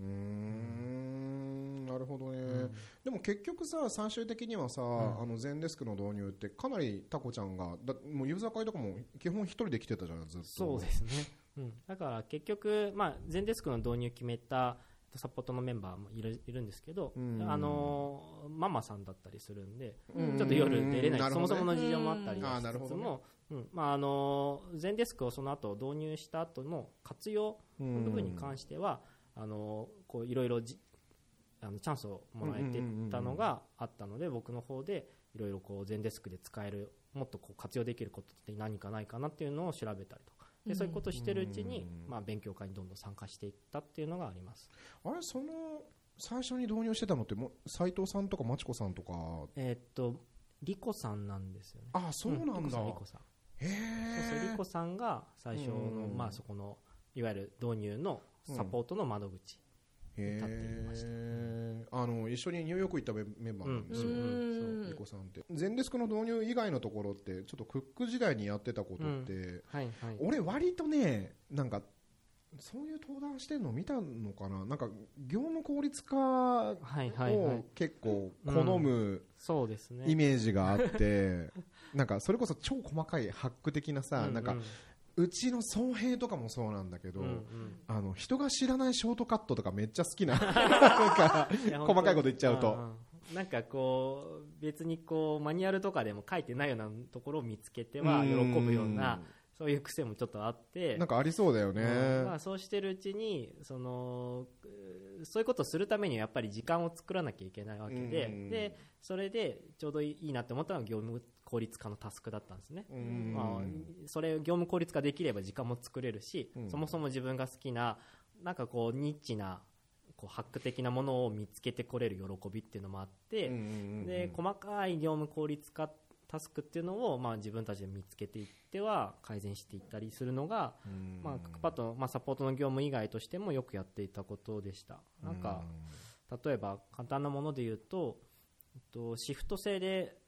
A: うん。なるほどね、
C: うん。
A: でも結局さ最終的にはさ、
C: ん。
A: あの全デスクの導入ってかなりタコちゃんがだもうユーザー会とかも基本一人で来てたじゃないずっと。
C: そうですね、うん、だから結局、まあ、全デスクの導入決めたサポートのメンバーもいるいるんですけど、
A: うん。
C: あのママさんだったりするんで、
A: うん。
C: ちょっと夜出れない、そも
A: なるほどね。
C: そもの事情もあったりしつつも、うん。まあ、あの全デスクをその後導入した後の活用の部分に関しては、あのこういろいろじあのチャンスをもらえてたのがあったので、僕の方でいろいろこう全デスクで使えるもっとこう活用できることって何かないかなっていうのを調べたりと。かで、そういうことをしてるうちに、
A: うん
C: まあ、勉強会にどんどん参加していったっていうのがあります。
A: あれその最初に導入してたのっても斉藤さんとかまちこさんとか？
C: えーっとリコさんなんですよね。
A: あそうなんだ、
C: リコさんリコさん。
A: へえ
C: そうそうリコさんが最初の、
A: うん。
C: まあ、そこのいわゆる導入のサポートの窓口、
A: へ
C: 立っていました。
A: えあの一緒にニューヨーク行ったメメンバーなんですよ、
B: うん。
A: さんって。全デスクの導入以外のところってちょっとクック時代にやってたことって、
C: はいはい。
A: 俺割とねなんかそういう登壇してるの見たのかな？なんか業務効率化を結構好むイメージがあって、[LAUGHS] なんかそれこそ超細かいハック的なさ、なんかうちの総平とかもそうなんだけど、
C: うんうん。
A: あの人が知らないショートカットとかめっちゃ好きな [LAUGHS] なん細かいこと言っちゃうと。
C: んんなんかこう別にこうマニュアルとかでも書いてないようなところを見つけては喜ぶようなそういう癖もちょっとあって。
A: なんかありそうだよね、
C: うん。まあ、そうしてるうちにそのうそういうことをするためにはやっぱり時間を作らなきゃいけないわけで,、
A: うん。
C: でそれでちょうどいいなって思ったのが業務効率化のタスクだったんですね、
A: うん。
C: まあ、それ業務効率化できれば時間も作れるし、
A: うん。
C: そもそも自分が好きななんかこうニッチなこうハック的なものを見つけてこれる喜びっていうのもあって、で細かい業務効率化タスクっていうのを、まあ、自分たちで見つけていっては改善していったりするのが、
A: うん。
C: まあ、クックパッドの、まあ、サポートの業務以外としてもよくやっていたことでした。なんか、例えば簡単なもので言うとえっとシフト制で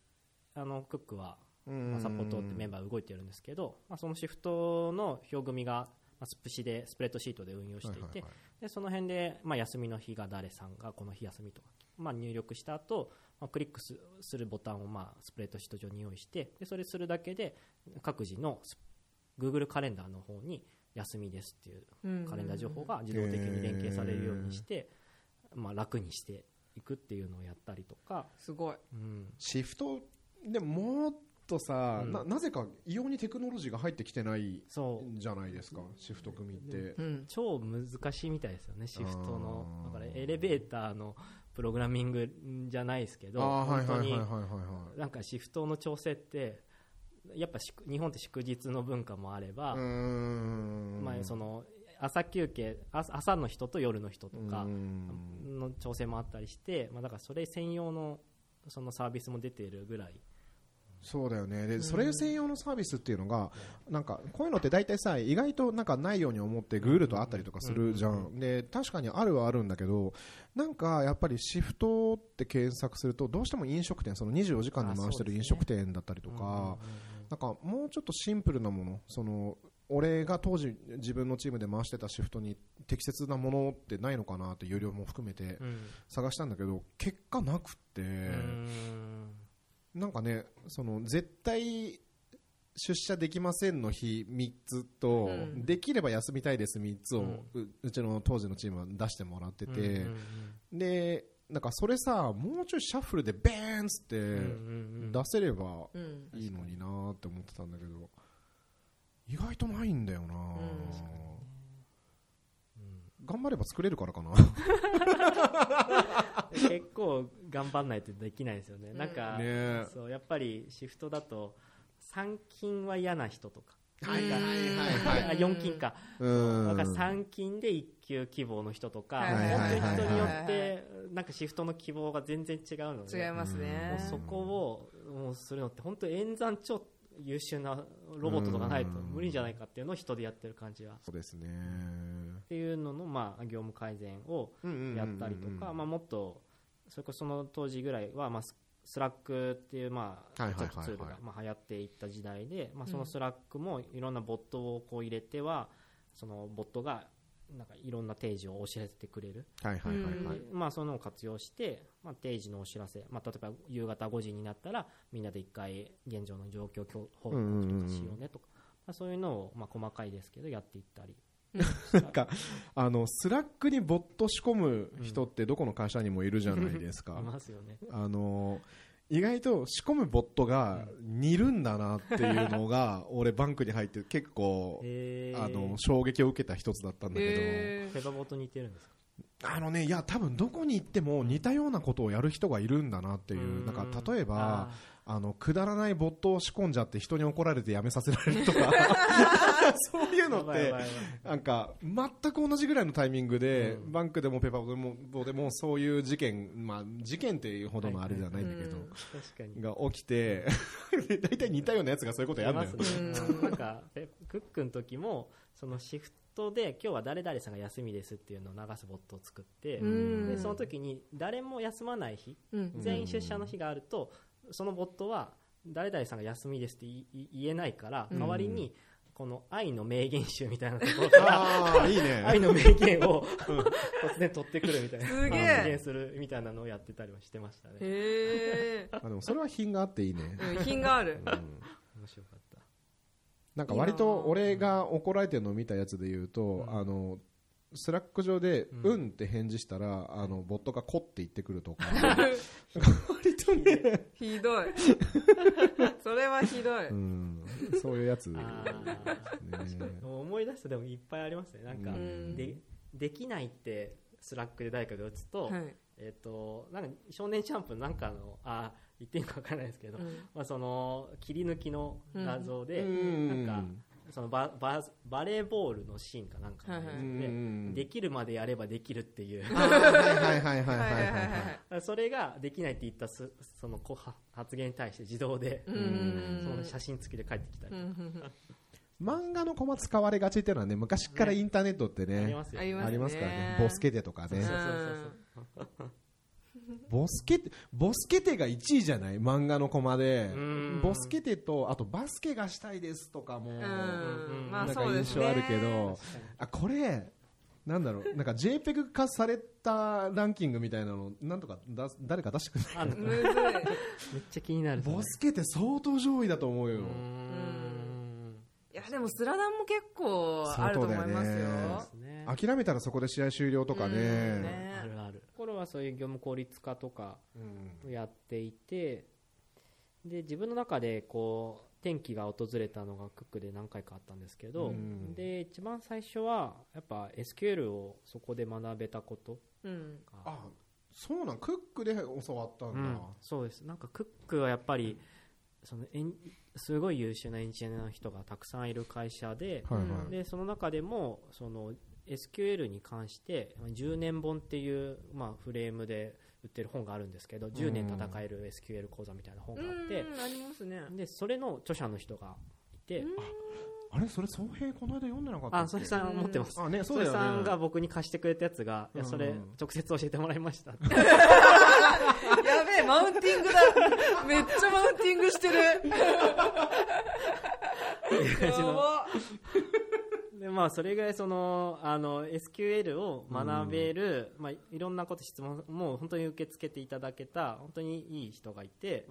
C: あのクックは、
A: うん。
C: まあ、サポートってメンバー動いてるんですけど、まあ、そのシフトの表組が、まあ、スプシでスプレッドシートで運用していて、
A: はいはいはい。
C: でその辺で、まあ、休みの日が誰さんがこの日休みとか、まあ、入力した後、まあクリックすするボタンを、まあ、スプレッドシート上に用意してでそれするだけで各自のス Google カレンダーの方に休みですっていうカレンダー情報が自動的に連携されるようにして、まあ、楽にしていくっていうのをやったりとか、
B: すごい。
C: うん、
A: シフトでももっとさ、
C: うん。
A: ななぜか異様にテクノロジーが入ってきてない
C: そう
A: じゃないですかシフト組って、
B: うん。
C: 超難しいみたいですよね、シフトの。だからエレベーターのプログラミングじゃないですけど、本当になんかシフトの調整ってやっぱ祝日本って祝日の文化もあれば、まあ、その朝休憩朝朝の人と夜の人とか
A: うん。
C: の調整もあったりして、まあ、だからそれ専用のそのサービスも出ているぐらい
A: そうだよね。でそれ専用のサービスっていうのがなんかこういうのって大体さ意外となんかないように思ってグールとあったりとかするじゃん。で確かにあるはあるんだけどなんかやっぱりシフトって検索するとどうしても飲食店その24時間で回してる飲食店だったりとかなんかもうちょっとシンプルなものその俺が当時自分のチームで回してたシフトに適切なものってないのかなって有料も含めて
C: うん。
A: 探したんだけど結果なくって、
C: うん
A: なんかねその絶対出社できませんの日3つと、
B: うん。
A: できれば休みたいです3つを、
C: う
A: ううちの当時のチームは出してもらってて、
C: うんうん
A: でなんかそれさもうちょいシャッフルでベーンっつって
C: うんうんうん
A: 出せれば
B: うん。
A: いいのになーって思ってたんだけど意外とないんだよな。ー、頑張れば作れるからかな。[LAUGHS]
C: 結構頑張んないとできないですよね、
B: うん。
C: なんか、
A: ね
C: そうやっぱりシフトだと3勤は嫌な人とか、
A: はい
C: なんか
A: はいはい。はい
C: あ4勤か、
A: うん。
C: なんか3勤で1級希望の人とか、
B: はい
A: はいはいはい。
C: 本当に人によってなんかシフトの希望が全然違うので
B: 違いますね。
C: もうそこをもうするのって本当演算超優秀なロボットとかないと無理じゃないかっていうのを人でやってる感じは。
A: そうですね。
C: っていうのの、まあ、業務改善をやったりとか、まあ、もっとそれこそその当時ぐらいは、まあ、ススラックっていう、まあ、チャットツールが、まあ、流行っていった時代で、まあ、そのスラックもいろんなボットをこう入れてはそのボットがなんかいろんな定時をお知らせてくれる、
A: はいはいはいはい。
C: でまあ、そのを活用して、まあ、定時のお知らせ、まあ、例えば夕方5時になったらみんなで一回現状の状況報告とかしようねとか、まあ、そういうのを、まあ、細かいですけどやっていったり
A: なんかあのスラックにボット仕込む人ってどこの会社にもいるじゃないですか。あの意外と仕込むボットが似るんだなっていうのが [LAUGHS] 俺バンクに入って結構
C: え
A: あの衝撃を受けた一つだったんだけど、
B: へ
C: ペパボと似てるんですか
A: あのねいや多分どこに行っても似たようなことをやる人がいるんだなっていう。なんか例えばあのくだらないボットを仕込んじゃって人に怒られてやめさせられるとか。[LAUGHS] そういうのってなんか全く同じぐらいのタイミングで、
C: うん。
A: バンクでもペーパーボでもボでもそういう事件、まあ、事件っていうほどのあれじゃないんだけど、が起きて [LAUGHS] 大体似たようなやつがそういうことやるんだよ。
C: なんかペクックの時もそのシフトで今日は誰々さんが休みですっていうのを流すボットを作って、
B: うん。
C: でその時に誰も休まない日
B: うん。
C: 全員出社の日があるとそのボットは誰々さんが休みですって言えないから
B: うん。
C: 代わりにこの愛の名言集みたいなところから [LAUGHS]
A: ああいいね。[LAUGHS]
C: 愛の名言を突然取ってくるみたいな
B: すげえ。
C: 発言するみたいなのをやってたりはしてましたね。
B: へえ
A: あでもそれは品があっていいね、
B: うん品がある。
A: うん。
C: 面白かった。
A: なんか割と俺が怒られてるのを見たやつで言うと、あのスラック上で「
C: うん。
A: うん」って返事したら、あのボットが「こ」って言ってくるとか。[LAUGHS] 割とね、
B: ひどい。それはひどい。
A: うん、そういうやつ、ね、
C: 思い出すとでもいっぱいありますね。なんか、
B: うん。
C: でできないってスラックで誰かが打つと,、
B: はい。
C: えっとなんか少年ジャンプなんかのあ言っていいのか分からないですけど、
B: うん。
C: まあ、その切り抜きの画像で、
A: うん。
C: なんかそのバババレーボールのシーンかなんかでできるまでやればできるっていう。それができないって言ったその発言に対して自動でその写真付きで帰ってきたり。
A: 漫画のコマ使われがちっていうのはね昔からインターネットってね
B: あります
A: からね。ボスケでとかね。ボスケテボスケテが1位じゃない？漫画のコマで。
C: うん。
A: ボスケテとあとバスケがしたいですとかも。なんか
B: そうですね。
A: 印象あるけど。あこれなんだろう？なんか JPEG 化されたランキングみたいなのなんとかだ誰か出してくれない？
C: めっちゃ気になる
A: ボスケテ相当上位だと思うよ。
C: う
B: いやでもスラダンも結構あると思いますよ。
A: ね。諦めたらそこで試合終了とか
B: うん。
A: ね
B: ね。
C: あるあるこれはそういう業務効率化とかやっていてで自分の中でこう転機が訪れたのがクックで何回かあったんですけど、
A: うん。
C: で一番最初はやっぱ SQL をそこで学べたこと
B: うん。
C: が
A: あそうなんクックで教わったんだ、
C: うんそうです。なんかクックはやっぱりそのエンすごい優秀なエンジニアの人がたくさんいる会社で,、
A: はいはい、
C: でその中でもその SQL に関して10年本っていう、まあ、フレームで売ってる本があるんですけど10年戦える SQL 講座みたいな本があって
B: うんありますね。
C: でそれの著者の人がいて
A: あれ？それ総平この間読んでなかった
C: あそれさん持ってます。
A: あねそ
C: そうれ
A: だよね。
C: さんが僕に貸してくれたやつがいやそれ
A: うん
C: 直接教えてもらいました [LAUGHS] [LAUGHS]
B: やべえマウンティングだ。めっちゃマウンティングしてる。[LAUGHS] やば。
C: でまあ、それぐらいそのあの SQL を学べる、まあ、いろんなこと質問も本当に受け付けていただけた本当にいい人がいて、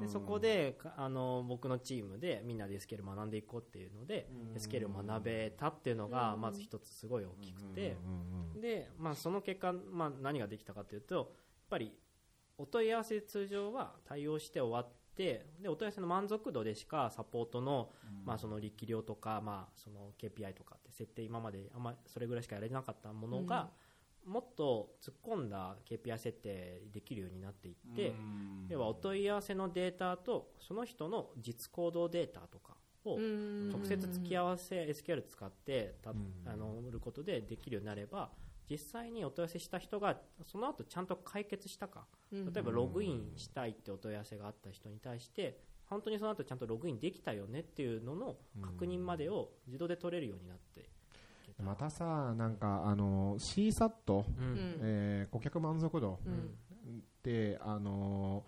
C: でそこでかあの僕のチームでみんなで SQL 学んでいこうっていうので、SQL を学べたっていうのがまず一つすごい大きくて、で、まあ、その結果、まあ、何ができたかというとやっぱりお問い合わせ通常は対応して終わってでお問い合わせの満足度でしかサポートの,、まあその力量とか、まあ、その KPI とかって設定今まであんまそれぐらいしかやれなかったものが、もっと突っ込んだ KPI 設定できるようになっていって、要はお問い合わせのデータとその人の実行動データとかを直接付き合わせ SQL 使ってたあの売ることでできるようになれば実際にお問い合わせした人がその後ちゃんと解決したか。例えばログインしたいってお問い合わせがあった人に対して本当にその後ちゃんとログインできたよねっていうのの確認までを自動で取れるようになって
A: またさなんかあの CSAT、
C: うん
B: うん。
A: えー顧客満足度
B: うん。
A: ってあの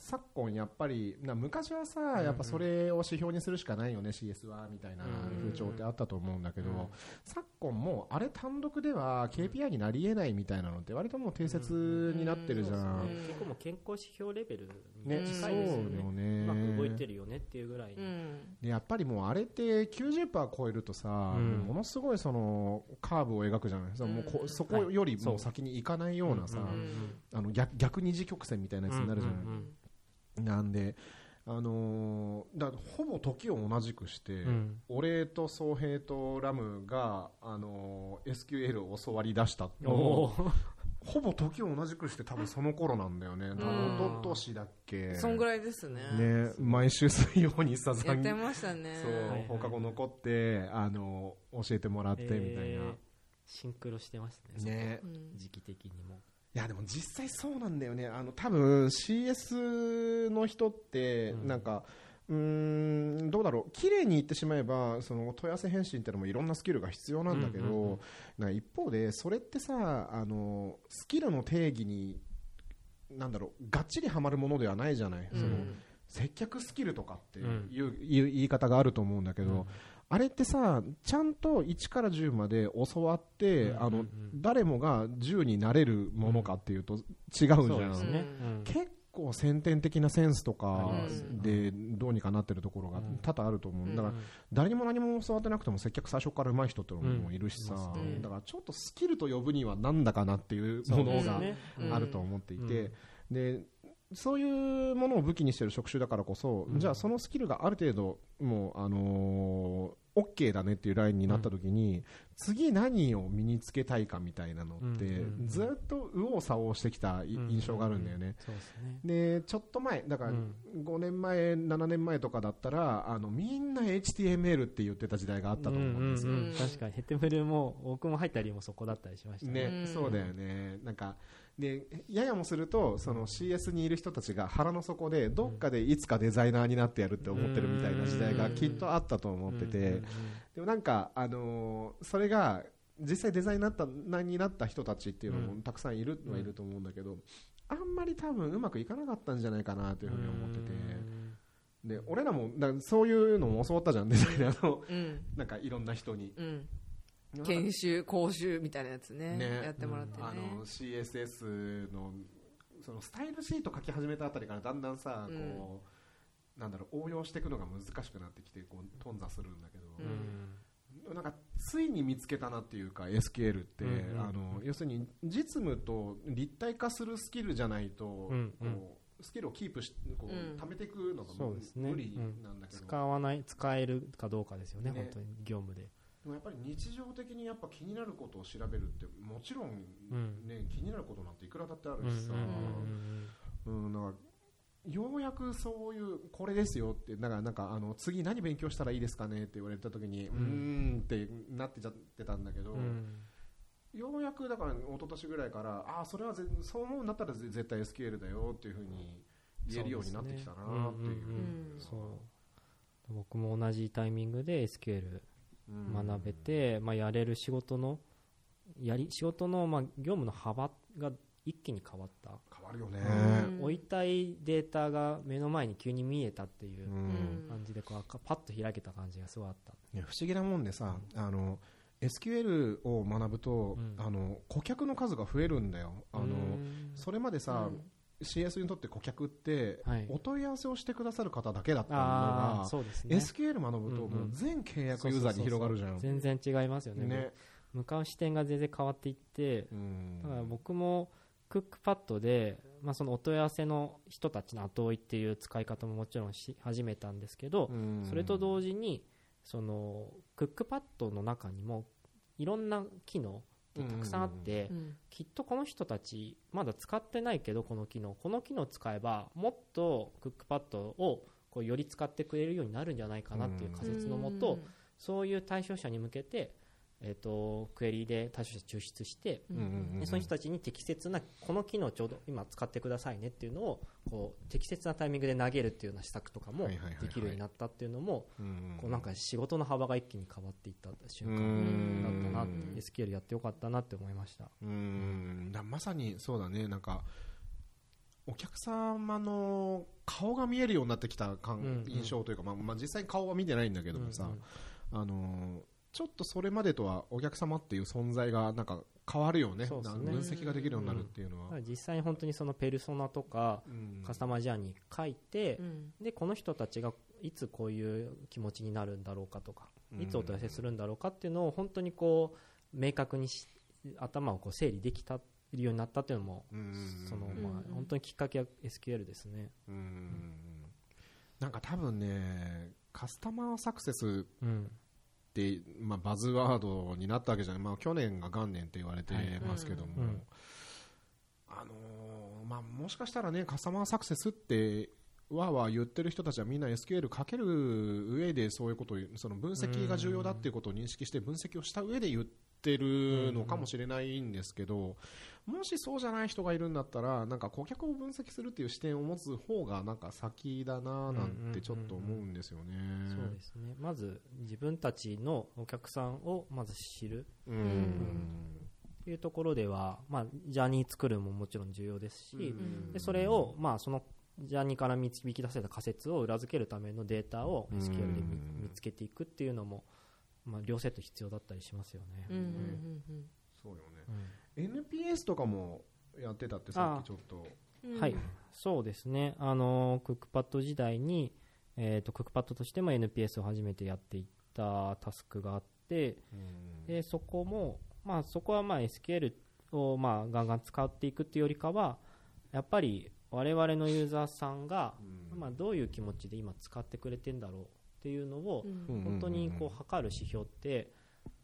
A: 昨今やっぱりな昔はさ、やっぱそれを指標にするしかないよね CS はみたいな風潮ってあったと思うんだけど、
C: うん
A: 昨今もうあれ単独では KPI になり得ないみたいなのって割ともう定説になってるじゃん、
B: うん。
C: 結構もう健康指標レベルに
A: ね、
C: 近いですよね
A: そうよね。
C: うまく動いてるよねっていうぐらいに、
B: うん。
A: でやっぱりもうあれって90%超えるとさ、
C: ん。
A: ものすごいそのカーブを描くじゃない？ですか、もうこそこよりもう。先に行かないようなさ、あの逆逆二次曲線みたいなやつになるじゃない、
C: うんうん
A: なんで、あのーだほぼ時を同じくして、
C: うん。
A: 俺と宗平とラムが、あのー SQL を教わり出した
C: おお
A: ほぼ時を同じくして多分その頃なんだよね、多分一昨年だっけ。
B: そんぐらいですね。
A: ね、毎週水曜にさ
B: や
A: 残
B: ってましたね。
A: そう、
C: はいはい。
A: 放課後残ってあの教えてもらってみたいな、
C: えーシンクロしてましたね
A: ね。
B: うん。
C: 時期的にも
A: いやでも実際そうなんだよね。あの多分 CS の人って
C: うん。
A: なんか、うーんどうだろう。綺麗に言ってしまえばその問い合わせ返信ってのもいろんなスキルが必要なんだけど、
C: うんうんうん
A: 一方でそれってさあのスキルの定義になんだろうがっちりはまるものではないじゃない、その接客スキルとかっていう,、いう言い方があると思うんだけど、
C: うん
A: あれってさちゃんと1から10まで教わって、
C: うん
A: あの誰もが10になれるものかっていうと違うんじゃん、
C: そうですね、うん。
A: 結構先天的なセンスとかでどうにかなってるところが
C: うん。
A: 多々あると思う、
B: うん
A: だから誰にも何も教わってなくても接客最初から上手い人ってのもいるしさ、だからちょっとスキルと呼ぶにはなんだかなっていうものがあると思っていて、
C: うん。
A: でそういうものを武器にしている職種だからこそ、
C: うん。
A: じゃあそのスキルがある程度もう、あのー、OK だねっていうラインになった時に、次何を身につけたいかみたいなのって、
C: うんうんうん。
A: ずっと右往左往してきたい印象があるんだよね。
C: で
A: ちょっと前だから
C: うん。
A: 5年前、7年前とかだったらあのみんな HTML って言ってた時代があったと思うんですよ、
C: うんうんうん。確かに。ヘテムルも僕も入ったりもそこだったりしました
A: ね、
B: うん。
A: そうだよね、なんかでややもするとその CS にいる人たちが腹の底でどっかでいつかデザイナーになってやるって思ってるみたいな時代がきっとあったと思ってて、でもなんか、あのーそれが実際デザイナーになったになった人たちっていうのもたくさんいるはいると思うんだけど、あんまり多分うまくいかなかったんじゃないかなというふうに思ってて。で俺らもだそういうのも教わったじゃんデザイナーの。
B: うん。
A: なんかいろんな人に。
B: うん研修講習みたいなやつね。
A: ね。
B: やってもらってね。
A: あの CSS のそのスタイルシート書き始めたあたりからだんだんさ、
B: うん。
A: こうなんだろう応用していくのが難しくなってきてこう頓挫するんだけど、
B: うん。
A: なんかついに見つけたなっていうか SQL って、
C: うんうん。
A: あの要するに実務と立体化するスキルじゃないと、
C: うんうん。
A: こうスキルをキープしこう、
B: うん。
A: 貯めていくのが
C: そうですね。
A: 無理なんだけど、
C: 使わない使えるかどうかですよね
A: ね。
C: 本当に業務で
A: でもやっぱり日常的にやっぱ気になることを調べるってもちろん、
C: うん。
A: ね気になることなんていくらだってある
C: うんうん
A: しさ、
C: うん。
A: うん、なんかようやくそういうこれですよってだからなんかあの次何勉強したらいいですかねって言われた時にうーんってなってちゃってたんだけど、
C: うん。
A: ようやくだから一昨年ぐらいからああそれはぜそう思うんだったらぜ絶対 SQL だよっていうふうに言えるようになってきたなっていう。
C: 僕も同じタイミングで SQL
A: うん
C: 学べて、まあ、やれる仕事のやり仕事のまあ業務の幅が一気に変わった、
A: 変わるよね、
B: うん。
C: 置いたいデータが目の前に急に見えたっていう
A: うん。
C: 感じでこうかパッと開けた感じがすごいあった。
A: いや不思議なもんでさ、あの SQL を学ぶと、
C: うん。
A: あの顧客の数が増えるんだよ。あの、
C: うん。
A: それまでさ、
B: うん
A: CS にとって顧客って、
C: はい。
A: お問い合わせをしてくださる方だけだったのが、
C: そうですね。
A: SQL 学ぶと
C: う
A: 全契約ユーザーに広がるじゃん。
C: 全然違いますよね
A: ね。
C: 向かう視点が全然変わっていって
A: うん。
C: だから僕もクックパッドで、まあ、そのお問い合わせの人たちの後追いっていう使い方ももちろんし始めたんですけど、
A: うん。
C: それと同時にそのクックパッドの中にもいろんな機能ってたくさんあって、
B: うん
C: きっとこの人たちまだ使ってないけどこの機能この機能使えばもっとクックパッドをこうより使ってくれるようになるんじゃないかなっていう仮説のもと、そういう対象者に向けて、えー、とクエリで対象者抽出して
B: うん
A: うんうんうん。
C: でその人たちに適切なこの機能ちょうど今使ってくださいねっていうのをこう適切なタイミングで投げるっていうような施策とかもできるようになったっていうのも
A: うん
C: こうなんか仕事の幅が一気に変わっていった瞬
A: う
C: 間
A: ん
C: だったな SQL やってよかったなって思いました。
A: うん。だまさにそうだね。なんかお客様の顔が見えるようになってきた感、
C: うんうん。
A: 印象というか、まあまあ、実際に顔は見てないんだけどもさ、
C: うん。
A: あのーちょっとそれまでとはお客様っていう存在がなんか変わるよね。
C: そうですね。
A: な分析ができるようになるっていうのは、
C: だから実際に本当にそのペルソナとか
A: うん。
C: カスタマージャーニー書いて、
B: うん。
C: でこの人たちがいつこういう気持ちになるんだろうかとか、
A: うん。
C: いつお問い合わせするんだろうかっていうのを本当にこう明確にし頭をこう整理できたようになったっていうのも、
A: うん。
C: その
B: うん。
C: まあ、本当にきっかけは SQL ですね。
A: うん。なんか多分ねカスタマーサクセスて、まあ、バズワードになったわけじゃない、まあ、去年が元年って言われてますけども、
C: はいうん。
A: あのーまあ、もしかしたらねカスタマーサクセスってわーわー言ってる人たちはみんな SQL かける上でそういうことその分析が重要だっていうことを認識して分析をした上で言ってるのかもしれないんですけどもしそうじゃない人がいるんだったらなんか顧客を分析するっていう視点を持つ方がなんか先だななんてちょっと思うんですよね。
C: そうですね。まず自分たちのお客さんをまず知る。
A: うん。
C: というところでは、まあ、ジャーニー作るももちろん重要ですし、
B: ん
C: でそれを、まあ、そのジャーニーから導き出せた仮説を裏付けるためのデータを SQL で見つけていくっていうのも、まあ、両セット必要だったりしますよね。
B: うんうんうん
A: そうよ
C: うん。
A: ね NPS とかもやってたってさっきちょっと。
B: うん。
C: はい、そうですね、あのクックパッド時代に、えー、とクックパッドとしても NPS を初めてやっていったタスクがあって、でそこも、まあ、そこはまあ SQL をまあガンガン使っていくっていうよりかは、やっぱり我々のユーザーさんが、まあ、どういう気持ちで今使ってくれてんだろうっていうのを、
B: うん。
C: 本当にこう測る指標って、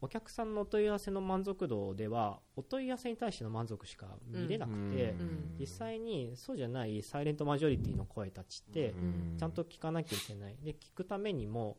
C: お客さんのお問い合わせの満足度では、お問い合わせに対しての満足しか見れなくて、
B: ん
C: 実際にそうじゃないサイレントマジョリティの声たちってちゃんと聞かなきゃいけない。で聞くためにも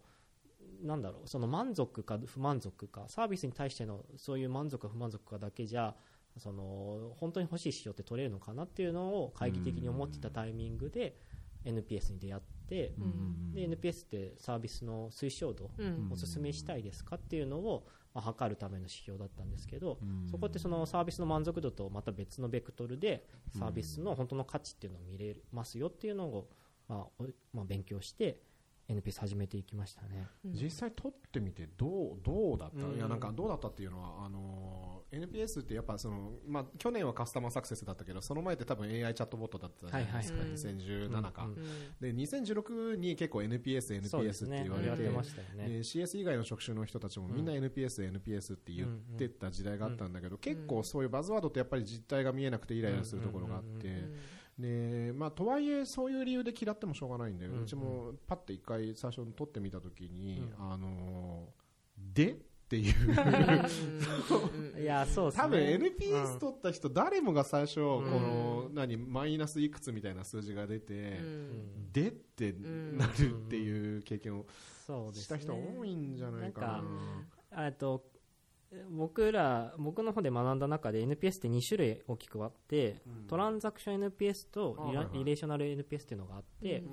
C: なんだろうその満足か不満足かサービスに対してのそういう満足か不満足かだけじゃその本当に欲しい指標って取れるのかなっていうのを懐疑的に思っていたタイミングで NPS に出会って
B: うん
C: で NPS ってサービスの推奨度
B: うん。
C: おすすめしたいですかっていうのを、まあ、測るための指標だったんですけど、そこってそのサービスの満足度とまた別のベクトルでサービスの本当の価値っていうのを見れますよっていうのを、まあおまあ、勉強して NPS 始めていきましたね。
A: 実際取ってみてどうどうだった、
C: うん。
A: いやなんかどうだったっていうのはあのー NPS ってやっぱその、まあ、去年はカスタマーサクセスだったけどその前って多分 AI チャットボットだったじゃないですか、
B: はいはい
A: 2017か、
C: うんうん。
A: で2016に結構 NPS、NPS って言われて、
C: 言われてましたよね。
A: で CS 以外の職種の人たちもみんな
C: うん。
A: NPS、NPS って言ってた時代があったんだけど、結構そういうバズワードってやっぱり実態が見えなくてイライラするところがあって、でまあ、とはいえそういう理由で嫌ってもしょうがないんだよ、
C: うん。うん
A: うちもパッて一回最初に撮ってみたときに、あのーで？っていう。
C: いやそうですね。
A: 多分
C: う
A: NPS
C: ん
A: 取った人誰もが最初この何マイナスいくつみたいな数字が出て、でってなるっていう経験を
C: そうですね。
A: した人多いんじゃないかな。
C: なんかあと僕ら僕の方で学んだ中で NPS って2種類大きくあって、トランザクション NPS とリラ
A: あはいはい。
C: リレーショナル NPS っていうのがあって、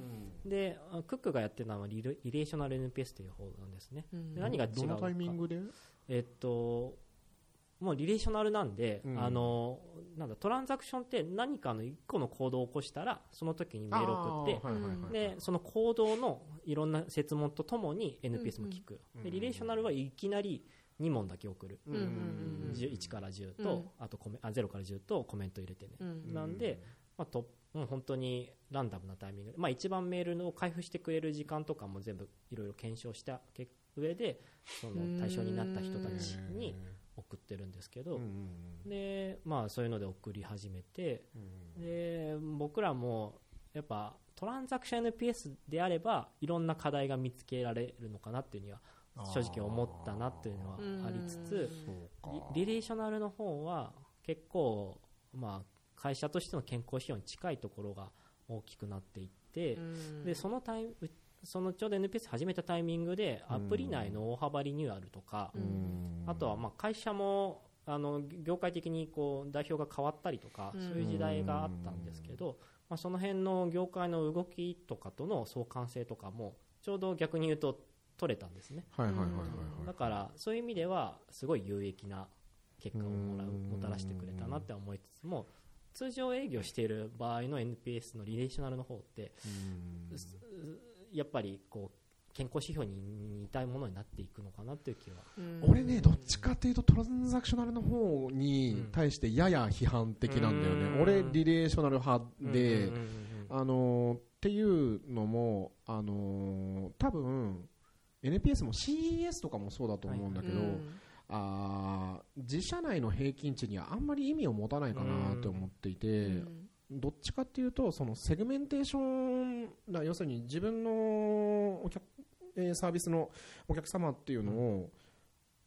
C: であクックがやってるのはリレリレーショナル NPS という方なんですね、で何が違う
A: どのタイミングで？
C: えっともうリレーショナルなんで、
A: うん。
C: あのなんだトランザクションって何かの1個の行動を起こしたらその時にメールを送ってでその行動のいろんな設問とともに NPS も聞く、
A: うん。
C: でリレーショナルはいきなり2問だけ送る、
A: うんうん
C: 10 1から10と、
B: うん。
C: あとコメあ0から10とコメント入れてね、
B: うん。
C: なんで、まあ、ともう本当にランダムなタイミングで、まあ、一番メールの開封してくれる時間とかも全部いろいろ検証した結上でその対象になった人たちに送ってるんですけど、でまあ、そういうので送り始めて
A: うん。
C: で僕らもやっぱトランザクション NPS であればいろんな課題が見つけられるのかなっていうには正直思ったなっていうのはありつつリリレーショナルの方は結構、まあ、会社としての健康指標に近いところが大きくなっていって、でそのタイムそのちょうど NPS 始めたタイミングでアプリ内の大幅リニューアルとか、
A: うん。
C: あとはまあ会社もあの業界的にこう代表が変わったりとか、
B: うん。
C: そういう時代があったんですけど、まあ、その辺の業界の動きとかとの相関性とかもちょうど逆に言うと取れたんですね。
A: はいはいはいはいはい。
C: だからそういう意味ではすごい有益な結果をもらう
A: うん
C: もたらしてくれたなって思いつつも通常営業している場合の NPS のリレーショナルの方ってやっぱりこう健康指標に似たものになっていくのかなっていう気は、
A: 俺ねどっちかっていうとトランザクショナルの方に対してやや批判的なんだよね、
C: うん。
A: 俺リレーショナル派で、あのーっていうのも、あのー多分 NPS も CES とかもそうだと思うんだけど、あー自社内の平均値にはあんまり意味を持たないかなって思っていて、どっちかっていうとそのセグメンテーションだ要するに自分のお客、えーサービスのお客様っていうのを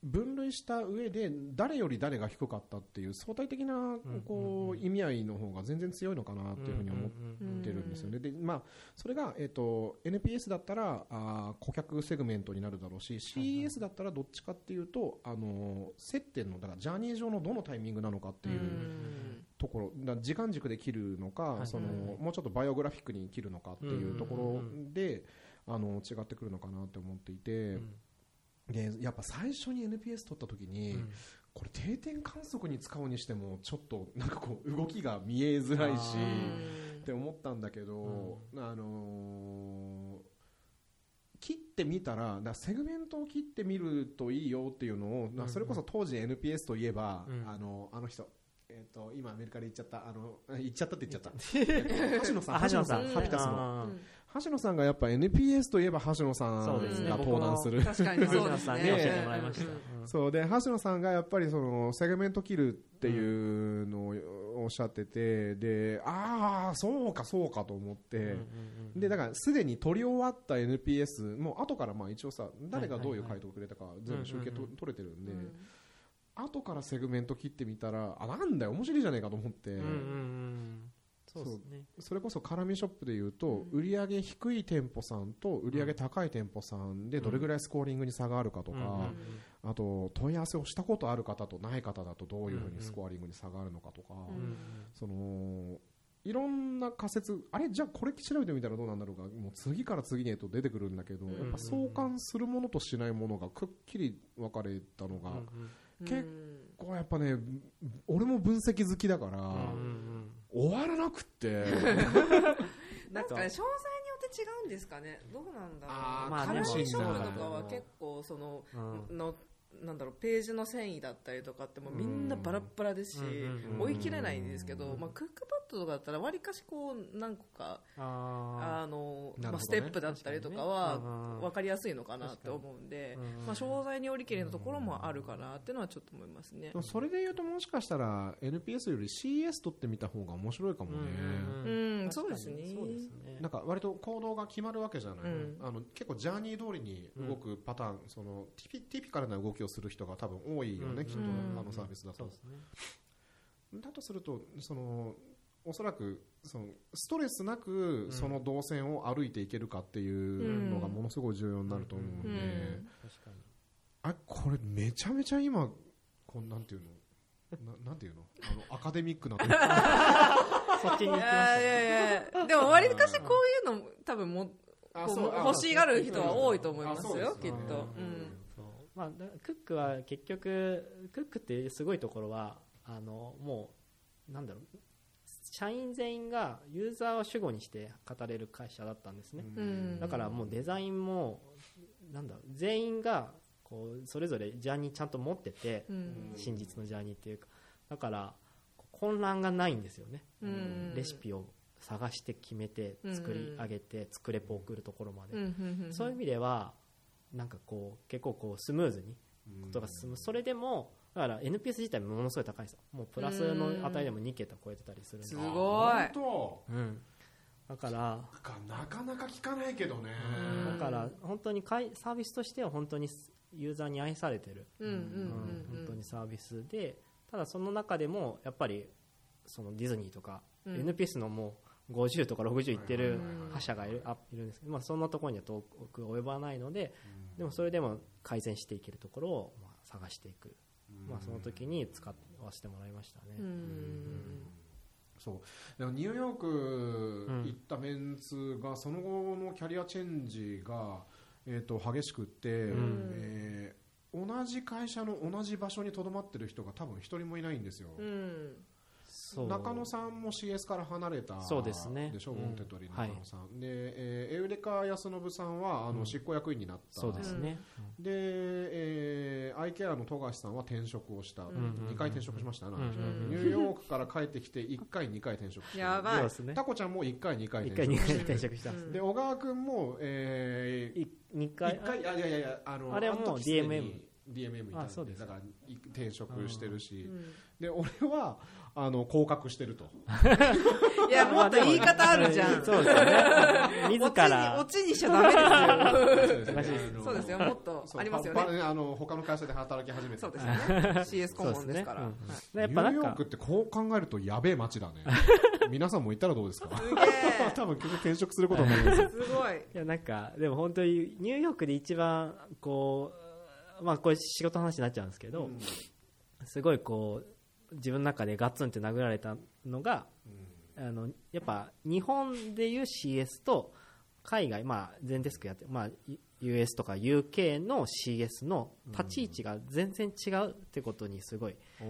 A: 分類した上で誰より誰が低かったっていう相対的なこう意味合いの方が全然強いのかなっていうふうに思ってるんですよね。で、まあ、それが、えっ、と、NPS だったら、あー顧客セグメントになるだろうし、CES だったらどっちかっていうと、あのー接点の、だからジャーニー上のどのタイミングなのかっていうところ、だ時間軸で切るのか、
C: はい
A: その、もうちょっとバイオグラフィックに切るのかっていうところで、あの違ってくるのかなって思っていて、でやっぱ最初に NPS 取った時に、これ定点観測に使うにしてもちょっとなんかこう動きが見えづらいしって思ったんだけど、あのー切ってみたらだセグメントを切ってみるといいよっていうのを、なそれこそ当時 NPS といえば、
C: うん。
A: あのあの人えっと今アメリカで言っちゃったあの言っちゃったって言っちゃった。[LAUGHS] えっと橋野さん
C: あ橋野さん。
A: ハピタスの。
C: あ
A: 橋野さんがやっぱ NPS といえば橋野さん
C: そうですね。
A: が登壇する。
B: 確かに
C: ー橋野
B: そうですね。
C: さんに教えてもらいました。
B: うん
C: うん
A: そう。で橋野さんがやっぱりそのセグメント切るっていうのをおっしゃってて、でああそうかそうかと思って、
C: うんうんうん
A: でだからすでに取り終わった NPS もう後からまあ一応さ誰がどういう回答をくれたか全部集計と
C: うんうんうん。
A: 取れてるんで、後からセグメント切ってみたらあなんだよ面白いじゃねえかと思って、
C: うんうんうんそうですね。
A: それこそ絡みショップでいうと、売り上げ低い店舗さんと売り上げ高い店舗さんでどれぐらいスコーリングに差があるかとか、あと問い合わせをしたことある方とない方だとどういうふうにスコアリングに差があるのかとか、
C: うん
A: そのいろんな仮説あれ？じゃあこれ調べてみたらどうなんだろうか。もう次から次にへと出てくるんだけど、やっぱ相関するものとしないものがくっきり分かれたのが、
C: うん
A: 結こうやっぱね俺も分析好きだから、終わらなくって。[LAUGHS]
B: なんか。ね詳細によって違うんですかね。どうなんだろう。
C: まあ
B: カラーショップとかは結構その
C: うん。
B: のなんだろうページの繊維だったりとかってもうみんなバラッバラですし追い切れないんですけど、まあ、クックパッドとかだったらわりかしこう何個か
C: あ
B: あの、まあ、ステップだったりとかは分かりやすいのかなって思うんで、まあ、詳細によりきりのところもあるかなっていうのはちょっと思いますね。
A: それで言うともしかしたら NPS より CS 取ってみた方が面白いかもね、
B: うんそうですね。
C: そうですね。
A: なんか割と行動が決まるわけじゃない、
B: うん。
A: あの結構ジャーニー通りに動くパターン、そのティピティピカルな動きをする人が多分多いよね、
C: うん。
A: きっと、
B: うん。
A: あのサービスだと、だとするとそのおそらくそのストレスなく
C: ん。
A: その動線を歩いていけるかっていうのがものすごい重要になると思うんで、あこれめちゃめちゃ今こんなんていうの？ななんていうの？あのアカデミックな [LAUGHS]
C: そっちに行きま
B: い
C: したね。
B: やいやいやでもわりかしこういうの多分も欲しがる人は多いと思いますよきっと。
C: まあ、だクックは結局クックってすごいところはあのもうなんだろう社員全員がユーザーを主語にして語れる会社だったんですね、
B: うん。
C: だからもうデザインもなんだろう全員がこうそれぞれジャーニーちゃんと持ってて、
B: うん。
C: 真実のジャーニーっていうか。だから混乱がないんですよね、
B: うん。
C: レシピを探して決めて作り上げて作れポを送るところまで、そういう意味ではなんかこう結構こうスムーズにことが進む、それでもだから NPS 自体ものすごい高いんですよ。もうプラスの値でも2桁超えてたりするんで。す
B: ごい。
A: 本当。
C: うん、だから
A: かなかなか聞かないけどね、
B: うん。
C: だから本当にかいサービスとしては本当にユーザーに愛されてる、本当にサービスでただその中でもやっぱりそのディズニーとか、
B: うん。
C: NPS のもう50とか60いってる
B: うん
C: 覇者がいる,、あいるんです。けど、まあ、そんなところには遠く及ばないので、でもそれでも改善していけるところをまあ探していく、まあ、その時に使わせてもらいましたね。
B: うん。
A: そう。でもニューヨーク行ったメンツがその後のキャリアチェンジが、えー、と激しくって、
C: ん。
A: えー同じ会社の同じ場所にとどまってる人が多分一人もいないんですよ、
B: うん
A: 中野さんも CS から離れた
C: そうですね。
A: でしょ、
C: うん。
A: ウォンテッドリー
C: はい
A: 中野さん、で、えーエウレカ安信さんはあの、
C: うん。
A: 執行役員になった。
C: そうですね、
A: で、えーアイケアの富樫さんは転職をした、
B: ん
A: 2回転職しましたね、
C: うんうん
A: ニューヨークから帰ってきて1回2回転職してる
B: やばい。
C: そうですね。
A: タコちゃんも1回2回
C: 一回二回
A: 転職してる
C: 転職した。んで
A: 小川君も、えー
C: い二回？
A: 一回？あいやいやいやあの
C: あれはもう DMM
A: DMM いたん
C: です。
A: だからい転職してるし、
B: うん。
A: で俺はあの降格してると。[LAUGHS]
B: いやもっと言い方あるじゃん。[LAUGHS]
C: そうですよね。自ら。
B: オチにしちゃダメですよ。そうですよもっと
A: そう
B: ありますよね。
A: あの他の会社で働き始めて
B: そうですよね。CS 顧問ですから。
C: ね。うん。やっ
A: ニ
C: ぱなんか。
A: ューヨークってこう考えるとやべえ街だね。[LAUGHS] 皆さんも行ったらどうですか？多分結局転職することになります。
B: すごい。
C: いやなんかでも本当にニューヨークで一番こうまあこれ仕事の話になっちゃうんですけど、すごいこう自分の中でガッツンって殴られたのがあのやっぱ日本でいう CS と海外、まあ、全デスクやって、まあ、US とか UK の CS の立ち位置が全然違うってことにすごい気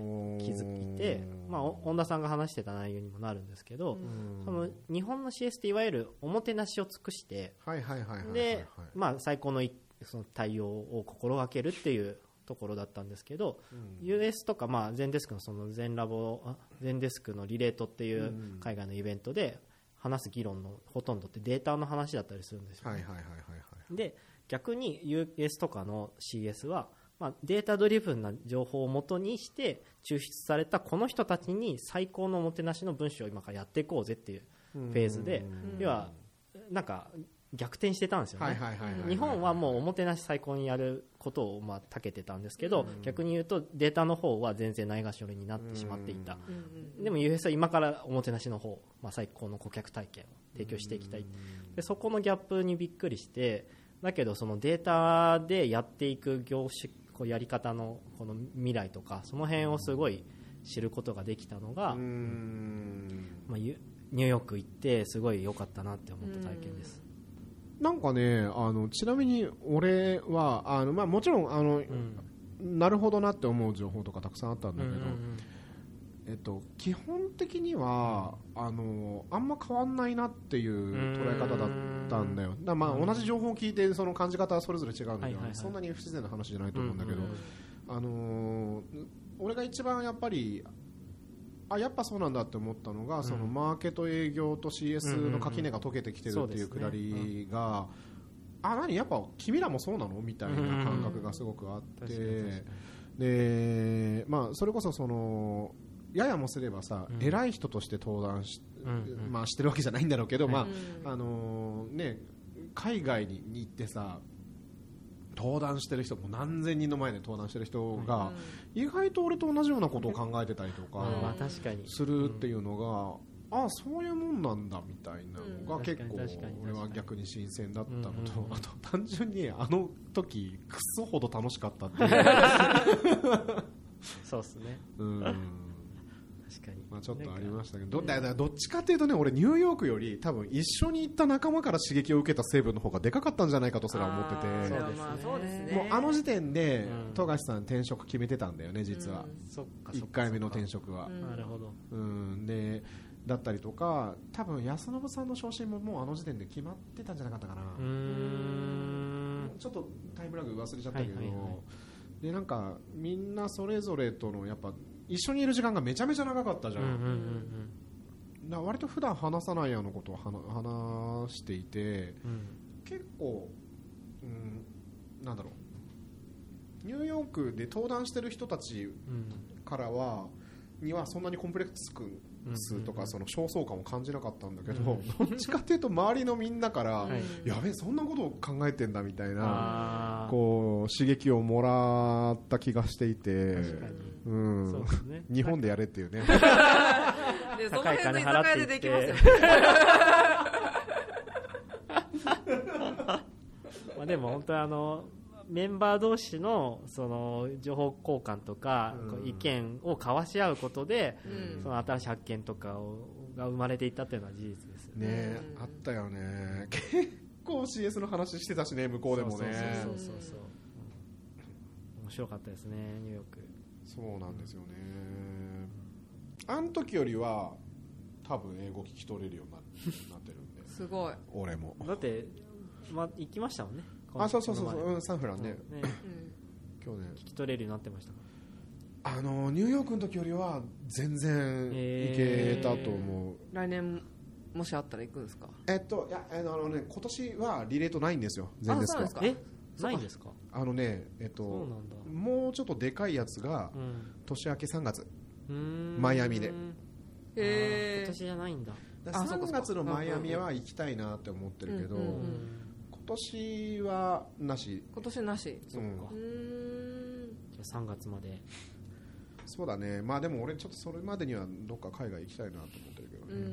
C: づいて、まあ、お本田さんが話してた内容にもなるんですけど、その日本の CS っていわゆるおもてなしを尽くしてで、まあ、最高のいその対応を心がけるっていうところだったんですけど、US とか、まあ、全デスクのその全ラボあ全デスクのリレートっていう海外のイベントで話す議論のほとんどってデータの話だったりするんですよ、
A: はいはいはいはいはい。
C: で逆に US とかの CS は、まあ、データドリブンな情報をもとにして抽出されたこの人たちに最高のおもてなしの文章を今からやっていこうぜっていうフェーズで
B: うん。
C: 要はなんか逆転してたんですよね、日本はもうおもてなし最高にやることをまあ長けてたんですけど、逆に言うとデータの方は全然ないがしろになってしまっていた、
B: うん。
C: でも US は今からおもてなしの方、まあ、最高の顧客体験を提供していきたい、でそこのギャップにびっくりしてだけどそのデータでやっていく業種こうやり方のこの未来とかその辺をすごい知ることができたのが、まあ、ゆニューヨーク行ってすごい良かったなって思った体験です。
A: なんかねあのちなみに俺はあの、まあ、もちろんあの、なるほどなって思う情報とかたくさんあったんだけど、えっと、基本的には、あのあんま変わんないなっていう捉え方だったんだよ。だまあ同じ情報を聞いてその感じ方はそれぞれ違うんだけど、そんなに不自然な話じゃないと思うんだけど、
C: うんうん
A: あのー俺が一番やっぱりあやっぱそうなんだって思ったのが、そのマーケット営業と CS の垣根が解けてきてるっていうくだりが、あ何？やっぱ君らもそうなの？みたいな感覚がすごくあって、でまあ、それこそそのややもすればさ、
C: うん。
A: 偉い人として登壇し,、
C: うんうん。
A: まあ、してるわけじゃないんだろうけど、
C: はい。
A: ま
B: うん
A: ああのーね、海外に行ってさ登壇してる人も何千人の前で登壇してる人が、意外と俺と同じようなことを考えてたりとかするっていうのが、あそういうもんなんだみたいなのが
C: うん。
A: 結構俺は逆に新鮮だったのと、あと単純にあの時クソほど楽しかったっていう、[LAUGHS]
C: そうですね。
A: うん
C: 確かに、
A: まあ、ちょっとありましたけど。どっちかっていうとね俺ニューヨークより多分一緒に行った仲間から刺激を受けた成分の方がでかかったんじゃないかとすら思ってて。
C: そうですね。
A: もうあの時点で
C: うん
A: 富樫さん転職決めてたんだよね実は、
C: そっかそっか
A: 1回目の転職は、
B: うん。
C: なるほど。
A: うん、でだったりとか多分安信さんの昇進ももうあの時点で決まってたんじゃなかったかな、
C: うーん。
A: ちょっとタイムラグ忘れちゃったけど、
C: はいはいはい。
A: でなんかみんなそれぞれとのやっぱ一緒にいる時間がめちゃめちゃ長かったじゃん、
C: うんうんうん
A: だから割と普段話さないようなことを話話していて
C: うん。
A: 結構、うん、なんだろう。ニューヨークで登壇してる人たち
C: うん。
A: からはにはそんなにコンプレックスとかその焦燥感を感じなかったんだけど、
C: うん。
A: どっちかっていうと周りのみんなから、
C: はい。
A: やべえそんなことを考えてんだみたいなこう刺激をもらった気がしていて
C: 確かに。
A: うん。日本でやれっていうね。[LAUGHS]
B: でその
C: 高い金
B: 辺の居酒屋で
C: 払っていって。
B: できますよね。[LAUGHS]
C: まあでも本当にあのメンバー同士のその情報交換とか、意見を交わし合うことで、
B: うん。
C: その新しい発見とかをが生まれていったっていうのは事実ですよね。
A: ね
B: うん
A: あったよね。結構 CS の話してたしね向こうでもね。
C: そうそうそうそう。そう面白かったですねニューヨーク。
A: そうなんですよね。あの時よりは多分英語聞き取れるようにななってるんで。
B: すごい、
A: 俺も。
C: だって、ま、行きましたもんね
A: あそうそうそうそう、ん、サンフランね、
C: うんね。
B: うん。
A: 去年。
C: 聞き取れるようになってましたか？
A: あのニューヨークの時よりは全然いけたと思う、
B: 来年もしあったら行くんですか？
A: えっといやあのね今年はリレートないんですよ。全ですか
B: あそうなんですか。
C: え？ないんですか？
A: あのねえっ
C: そう
A: と
C: なんだ。
A: もうちょっとでかいやつが
C: うん。
A: 年明け3月。
C: うーん。
A: マイアミで。
B: へー。
C: 今年じゃないんだ。
A: 3
B: あそうかそうか。
A: 月のマイアミは行きたいなって思ってるけど、
B: うんうんうん
A: 今年はなし。
B: 今年なし。
C: そっか
B: うーん。
C: じゃあ3月まで。
A: そうだね。まあでも俺ちょっとそれまでにはどっか海外行きたいなと思ってるけど
B: う
A: ね、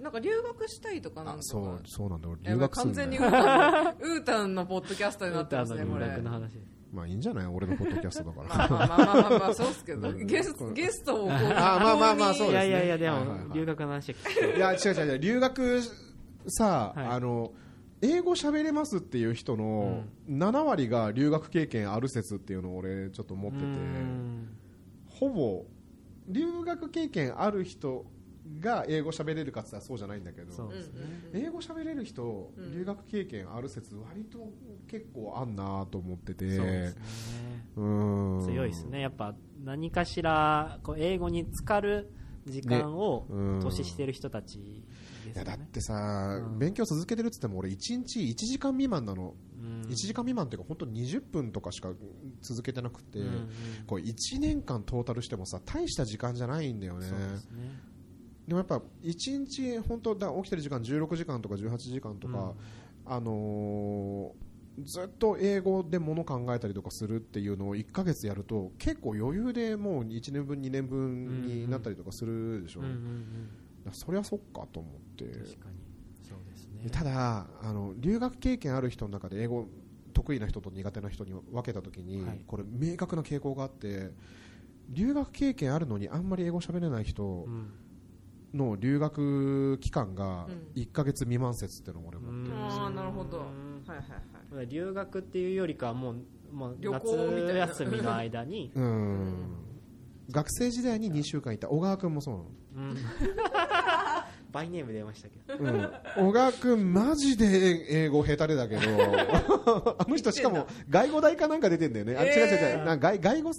B: ん。なんか留学したいとかなんとか。
A: あそうそうなんだ。俺留学する
B: 完全にウ
A: んだよ
B: ータンウータンのポッドキャストになってますねこれ。
C: 学の話。
A: まあいいんじゃない？俺のポッドキャストだから。
B: まあまあまあまあそうっすけど。
A: うん。
B: ゲストゲストをこう [LAUGHS]
A: あまあまあまあそうですね。
C: いやいやいやでも留学の話。い
A: や違う違う違う。留学さ、
C: はい。
A: あの英語喋れますっていう人の7割が留学経験ある説っていうのを俺ちょっと持っててほぼ留学経験ある人が英語喋れるかって言ったらそうじゃないんだけど英語喋れる人、
B: うん。
A: 留学経験ある説割と結構あんなと思ってて
C: そうですね。
A: うん。
C: 強いですね。やっぱ何かしらこう英語に浸かる時間を
A: うん。
C: 投資してる人たち
A: やだってさ、
C: うん。
A: 勉強続けてるって言っても俺1日1時間未満なの、
C: うん。
A: 1時間未満っていうか本当20分とかしか続けてなくて、
C: うんうん。
A: これ1年間トータルしてもさ大した時間じゃないんだよね。
C: で
A: もやっぱ1日本当だ起きてる時間16時間とか18時間とか、あのーずっと英語でもの考えたりとかするっていうのを1ヶ月やると結構余裕でもう1年分2年分になったりとかするでしょ、
C: うんうんうんうん
A: そりゃそっかと思って。
C: 確かに。そうですね。
A: でただあの留学経験ある人の中で英語得意な人と苦手な人に分けたときに、
C: はい。
A: これ明確な傾向があって留学経験あるのにあんまり英語喋れない人
C: うん
A: の留学期間が
B: うん。
A: 1ヶ月未満説っていうのを俺も、
C: うん。
B: ああなるほど。
C: うん
B: はいはい。はい
C: 留学っていうよりかはもうもう
B: 旅行みたいな。
C: 夏休みの間に。
A: うん。学生時代に2週間いた小川君もそう
C: うん。バイネーム出ましたけど。
A: うん、小川君マジで英語下手でだけど。[LAUGHS] あの人しかも外語大かなんか出てんだよね。あ違う違う違う。な外外語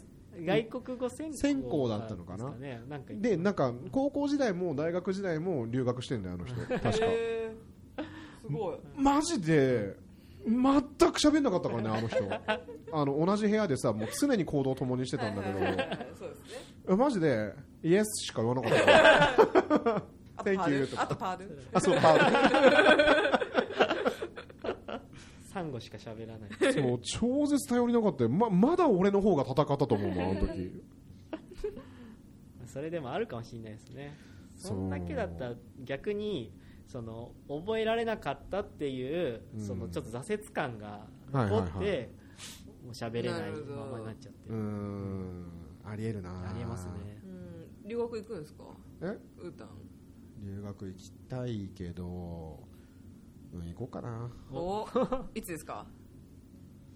C: 外国語専攻
A: だったのかな？
C: ね。なんか
A: でなんか高校時代も大学時代も留学してんだよあの人。確か。
B: へー。すごい。
A: マジで全く喋んなかったからねあの人。あの同じ部屋でさもう常に行動を共にしてたんだけど。
B: そうですね。
A: えマジでイエスしか言わなかった。から
B: あとパ
A: Thank you
B: ードゥあとパードゥ
A: あそうパ
C: サンゴしか喋らない。
A: ーそう超絶頼りなかったよ。ままだ俺の方が戦ったと思うもんあの時。
C: それでもあるかもしれないですね。
A: そう。
C: そんだけだったら逆にその覚えられなかったっていう、
A: うん。
C: そのちょっと挫折感が
A: はいはい
C: 残って、
A: はい
C: もう喋れないままになっちゃって。
A: うーん。ありえるな。
C: ありえますね。
B: うん。留学行くんですか？
A: え？
B: ウータン
A: 留学行きたいけどうん行こうかな。
B: おいつですか？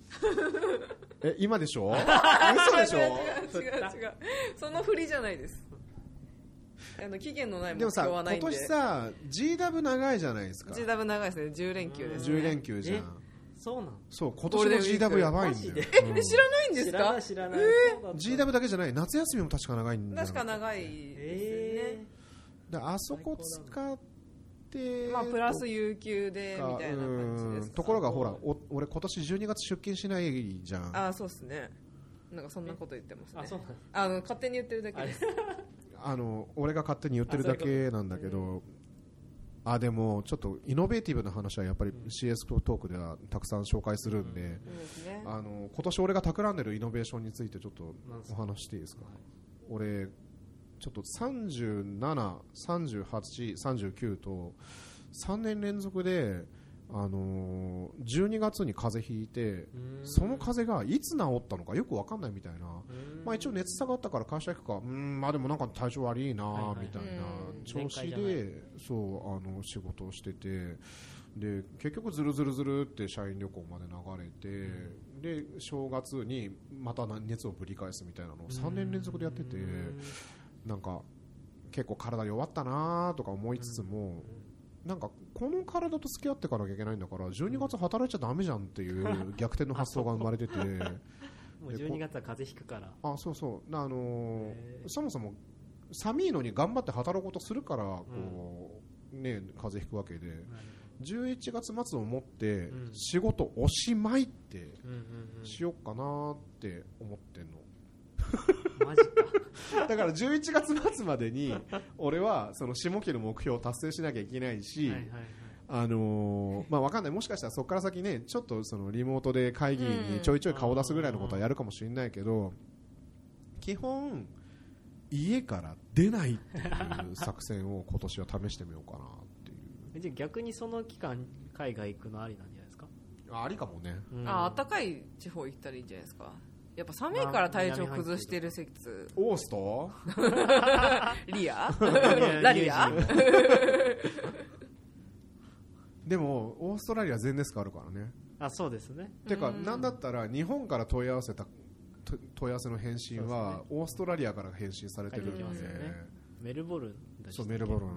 B: [LAUGHS]
A: え今でしょ？[LAUGHS] 嘘でしょ？
B: 違う違う違う違う。その振りじゃないですあの期限のない目
A: でもさ
B: 標はないんで。
A: 今年さ GW 長いじゃないですか。
B: GW 長いですね。10連休ですね。
A: 10連休じゃ
C: え
A: ん
C: そうなの
A: そう今年の GW やばいんだよ。うん
B: え知らないんです
C: 知らな
B: か
C: い知らない、そうだった。
A: GW だけじゃない。夏休みも確か長いんだよ
B: 確か長いですよね。
C: え
A: であそこ使って
B: まあプラス有給でみたいな感じです。
A: うん。ところがほらお俺今年12月出勤しないじゃん。
B: あそうですね。なんかそんなこと言ってますね。
C: ーあそうなんだ。
B: あの勝手に言ってるだけです
A: あの俺が勝手に言ってるだけなんだけどあでもちょっとイノベーティブな話はやっぱり CS トークではたくさん紹介するんで、
B: そうですね。
A: あの今年俺が企んでるイノベーションについてちょっとお話していいですか？俺ちょっと37、38、39と3年連続で、あのー12月に風邪ひいてその風邪がいつ治ったのかよく分かんないみたいな、まあ、一応熱下がったから会社行くか。うんまあでもなんか体調悪いなみたいな。
B: うん。
A: 調子でそうあの仕事をしてて。で結局ずるずるずるって社員旅行まで流れて、で正月にまた熱をぶり返すみたいなのを3年連続でやっててなんか結構体弱ったなとか思いつつも、なんかこの体と付き合ってかなきゃいけないんだから12月働いちゃダメじゃんっていう逆転の発想が生まれてて。[LAUGHS]
C: もう12月は風邪ひくから。
A: あそうそう。あのそもそも寒いのに頑張って働こうとするからこう、ね風邪ひくわけで。11月末をもって
C: うん。
A: 仕事おしまいって
C: うんうんうん。
A: しようかなって思ってんのだから11月末までに俺はその下期の目標を達成しなきゃいけないし、
C: はいはいはい。
A: あのーまあ、わかんない。もしかしたらそこから先ねちょっとそのリモートで会議にちょいちょい顔出すぐらいのことはやるかもしれないけど基本家から出ないっていう作戦を今年は試してみようかなっていう。
C: えじゃあ逆にその期間海外行くのありなんじゃないですか、
A: あありかもね。
C: うん。
B: あ暖かい地方行ったらいいんじゃないですか？やっぱ寒いから体調崩してる説
A: オースト？[LAUGHS]
B: リア？
C: や
B: ラリア？[LAUGHS]
A: でもオーストラリア全デスクあるからね。
C: あそうですね。
A: てか
B: うん。
A: なんだったら日本から問い合わせたと問い合わせの返信は、オーストラリアから返信されてる。んで、
C: ね。メルボルンだし。
A: そうメルボルン。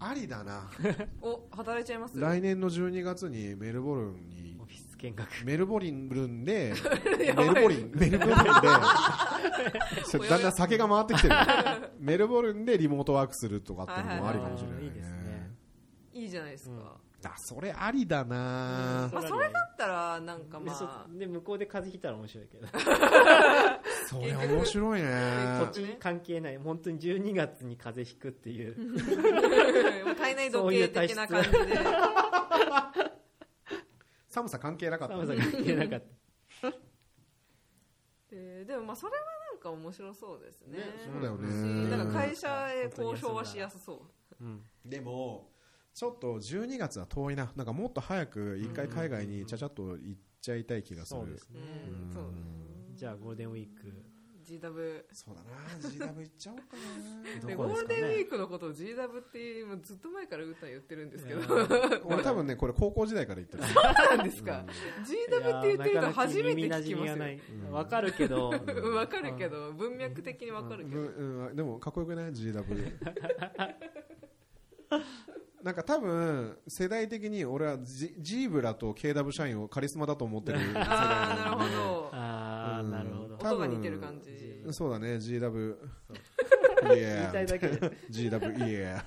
A: ありだな。[LAUGHS]
B: お働いちゃいます？
A: 来年の12月にメルボルンに
C: 見学。
A: メルボルンで [LAUGHS] メルボルンメルボルンで [LAUGHS] だんだん酒が回ってきてる。[LAUGHS] メルボルンでリモートワークするとかっていうのもありかもしれないね。
C: はいはいはい。いいですね。
B: いいじゃないですか、
C: うん。
A: あそれありだな。
B: まあ、それだったらなんかまあ。
C: で向こうで風邪ひいたら面白いけど。
A: それ面白いね。
C: 土地関係ない。本当に12月に風邪ひくっていう。
B: もう体内時計的な感じで
A: 寒さ関係なかった。
C: 寒さ関係なかった。[LAUGHS]
B: えーでもまあそれはなんか面白そうですね。
A: ねそうだよね。
B: しなんか会社へ交渉はしやすそう。
C: うん。
A: でもちょっと12月は遠いな。なんかもっと早く一回海外にちゃちゃっと行っちゃいたい気がする。
C: そうですね。
B: うん。そう。
C: じゃあゴールデンウィーク
B: GW
A: そうだな。GW 行っちゃおうかな。
B: で [LAUGHS]
C: どこですかね。
B: ゴールデンウィークのことを GW ってもうずっと前から歌言ってるんですけど。[LAUGHS]
A: 俺多分ねこれ高校時代から言ってる。[LAUGHS]
B: なんですか。GW って言ってるの初めて聞きますよ。
A: うん。
C: わかるけど。
B: うんわかるけど。文脈的にわかるけど。
A: うん。うん。でもかっこよくない？GW なんか多分世代的に俺はジジーブラと KW 社員をカリスマだと思ってる世代
B: ああなるほ
A: なので
B: ど。
C: ああ
A: うん
C: なるほど。
A: 多分
B: 音が似てる感じ。
A: そうだね。GW
C: 言いたいだけで。
A: GW Yeah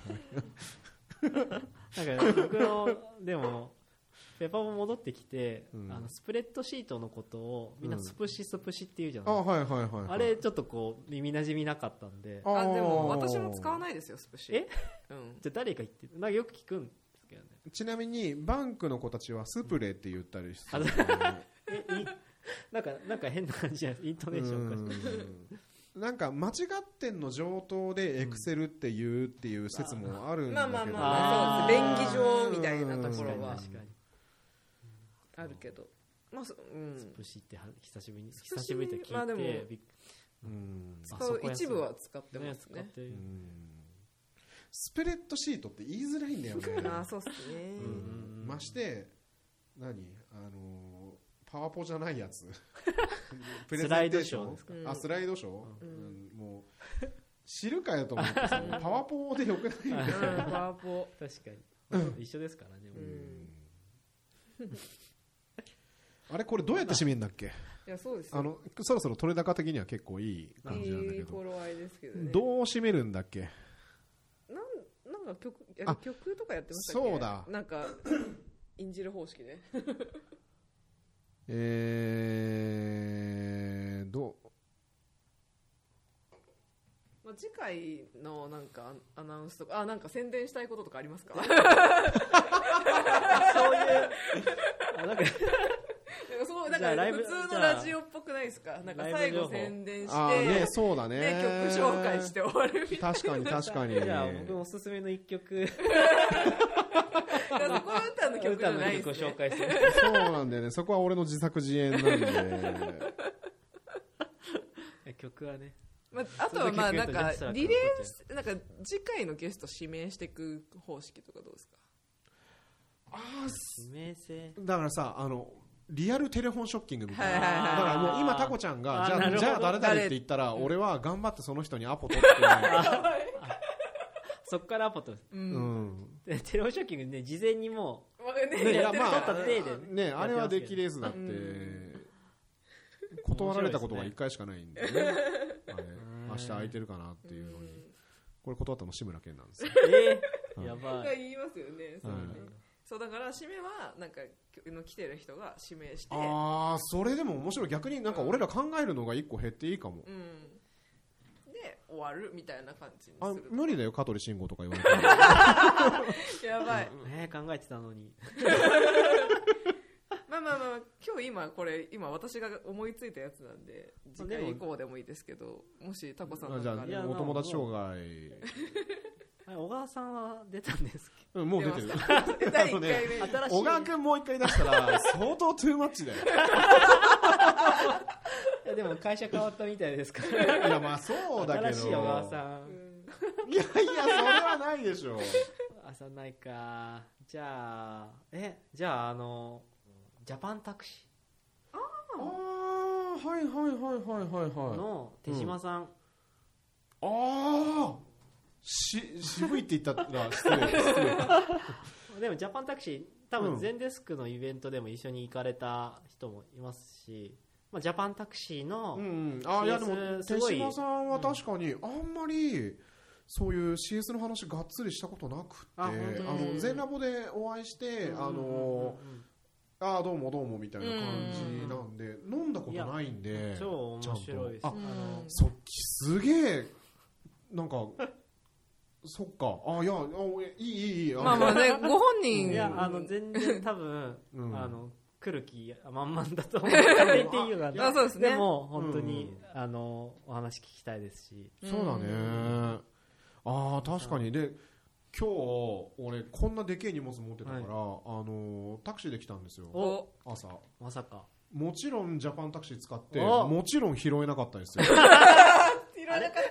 C: なんか僕のでもペパも戻ってきて、
A: うん。
C: あのスプレッドシートのことをみんなスプシスプシって言うじゃ
A: あ
C: ない、
A: はいはいはいはい。
C: あれちょっとこう耳なじみなかったんで。
A: あ
B: あでも私も使わないですよスプシ。
C: え？
B: うん。
C: じゃあ誰が言ってる？なんかよく聞くんですけどね。
A: ちなみにバンクの子たちはスプレーって言ったりす
C: あ
A: る
C: えい [LAUGHS] なんかなんか変な感じじゃないイントネーションおか
A: なんか間違ってんの上等でエクセルって言うっていう説もあるんだけど
B: まあまあまあまあそうです便宜上みたいなところは。
C: に確かに。
B: あるけど。まあそうん。
C: スプシっては久しぶりに久しぶりって聞いて、
B: まあでも
A: うん。
B: 使
C: う
B: 一部は使って
C: ね
B: ますね。
C: 使ってる。
A: うん。スプレッドシートって言いづらいんだよね。[LAUGHS]
B: ああそうっすね。
A: うん。まして何？あのーパワポじゃないやつ。[LAUGHS] プレゼンテーション？
C: スライドショーです
B: か？
A: あスライドショー、
B: うん。
A: うんもう知るかよと思ってさパワポでよくない？ん。だよ
B: うん。パワポ。
C: 確かに。一緒ですからね、
B: うん。
A: あれこれどうやって締めるんだっけ？
B: いやそうですよ。
A: あのそろそろ取れ高的には結構いい感じなんだ
B: いい
A: けど
B: 頃合いですけどね。
A: どう締めるんだっけ？
B: なんなんか曲いや
A: あ
B: 曲とかやってましたっけ？
A: そうだ。
B: なんか [COUGHS] 印じる方式で
A: えー、ど
B: まあ次回のなんかアナウンスとかあなんか宣伝したいこととかありますか？[LAUGHS]
C: そういうあなんか [LAUGHS]
B: なんか普通のラジオっぽくないですか？なんか最後宣伝し
A: あーね
B: て
A: そうだね。
B: で曲紹介して終わるみたい
A: 確かに確かに。
C: じゃあ僕のおすすめの一曲 [LAUGHS]
B: 歌の曲じゃ
C: 歌の曲を
B: ないですね。
C: 紹介する
A: そうなんだよね。そこは俺の自作自演なんで。[LAUGHS]
C: 曲はね。
B: まあ、あとはまあなんかリレ
C: と
B: ーなんか次回のゲスト指名していく方式とかどうですか？
A: あ
C: 指名性
A: ーだからさあのリアルテレフォンショッキングみたいな、
B: はいはいはい。
A: だからもう今タコちゃんがじゃ
C: あ
A: じゃあ誰々って言ったら俺は頑張ってその人にアポ取って。[LAUGHS]
C: そっからアポ取る。
B: う
A: うん。
C: テレビショッキングね事前にも
B: ね
C: ね
A: いやまあねあれは出来レースだって。
B: うん。
A: 断られたことが1回しかないんでね。あれ明日空いてるかなっていうのに。これ断ったの志村けんなんですよ。
C: えやばい。
B: か言いますよねそうね。
A: うん
B: そうだから指名はなんかの来てる人が指名して。
A: ああそれでも面白い。逆になんか俺ら考えるのが1個減っていいかも。
B: うん。で終わるみたいな感じに
A: あ
B: する
A: 無理だよ香取慎吾とか言われ [LAUGHS]
B: やばい。
C: えー、考えてたのに。[LAUGHS]
B: まあまあまあ今日今これ今私が思いついたやつなんで次回以降でもいいですけどもしタコさん
A: あじゃ
B: なんか
C: いや
A: あお友達障害。[LAUGHS]
C: あれ小川さんは出たんですけ
A: うんもう出てる。
B: 第1回
A: あのね
B: 目
C: ど新しい。
A: 小川君もう一回出したら相当トゥーマッチだよ
C: いやでも会社変わったみたいですから。
A: いやまあそうだけど。
C: 新しい小川さん。
A: いやいやそれはないでしょ
C: 朝ないか。じゃあえじゃああのジャパンタクシ
A: ああはいはいはいはいはい
C: ー
A: はい。
C: の手島さん、
A: ああし渋いって言ったら失礼。失 [LAUGHS] 礼
C: でもジャパンタクシー多
A: うん。
C: 分全デスクのイベントでも一緒に行かれた人もいますし、まあ、ジャパンタクシーの、
A: うん、あいやでも手島さんは確かにあんまりそういう CS の話がっつりしたことなくってあ
C: あ本当
A: の
B: に
A: 全ラボでお会いして、あのあーどうもどうもみたいな感じなんで、飲んだことないんで
C: 超面白いです。
A: ちゃんと。
C: あの
A: そっきすげえなんかそっか。あいやあいいいいいい。
B: まあまあねご本人。
C: いやあの全然多分、
A: うん。
C: あの来る気満々だと思っていいのかな
B: あそうですね。
C: でも本当に、あのお話聞きたいですし。
A: そうだね。ああ確かに。で今日俺こんなでけえ荷物持ってたから、
C: はい。
A: あのタクシーで来たんですよ。
B: お。
A: 朝。
C: まさか。
A: もちろんジャパンタクシー使って
C: お。
A: もちろん拾えなかったですよ。[LAUGHS]
B: いらなかっ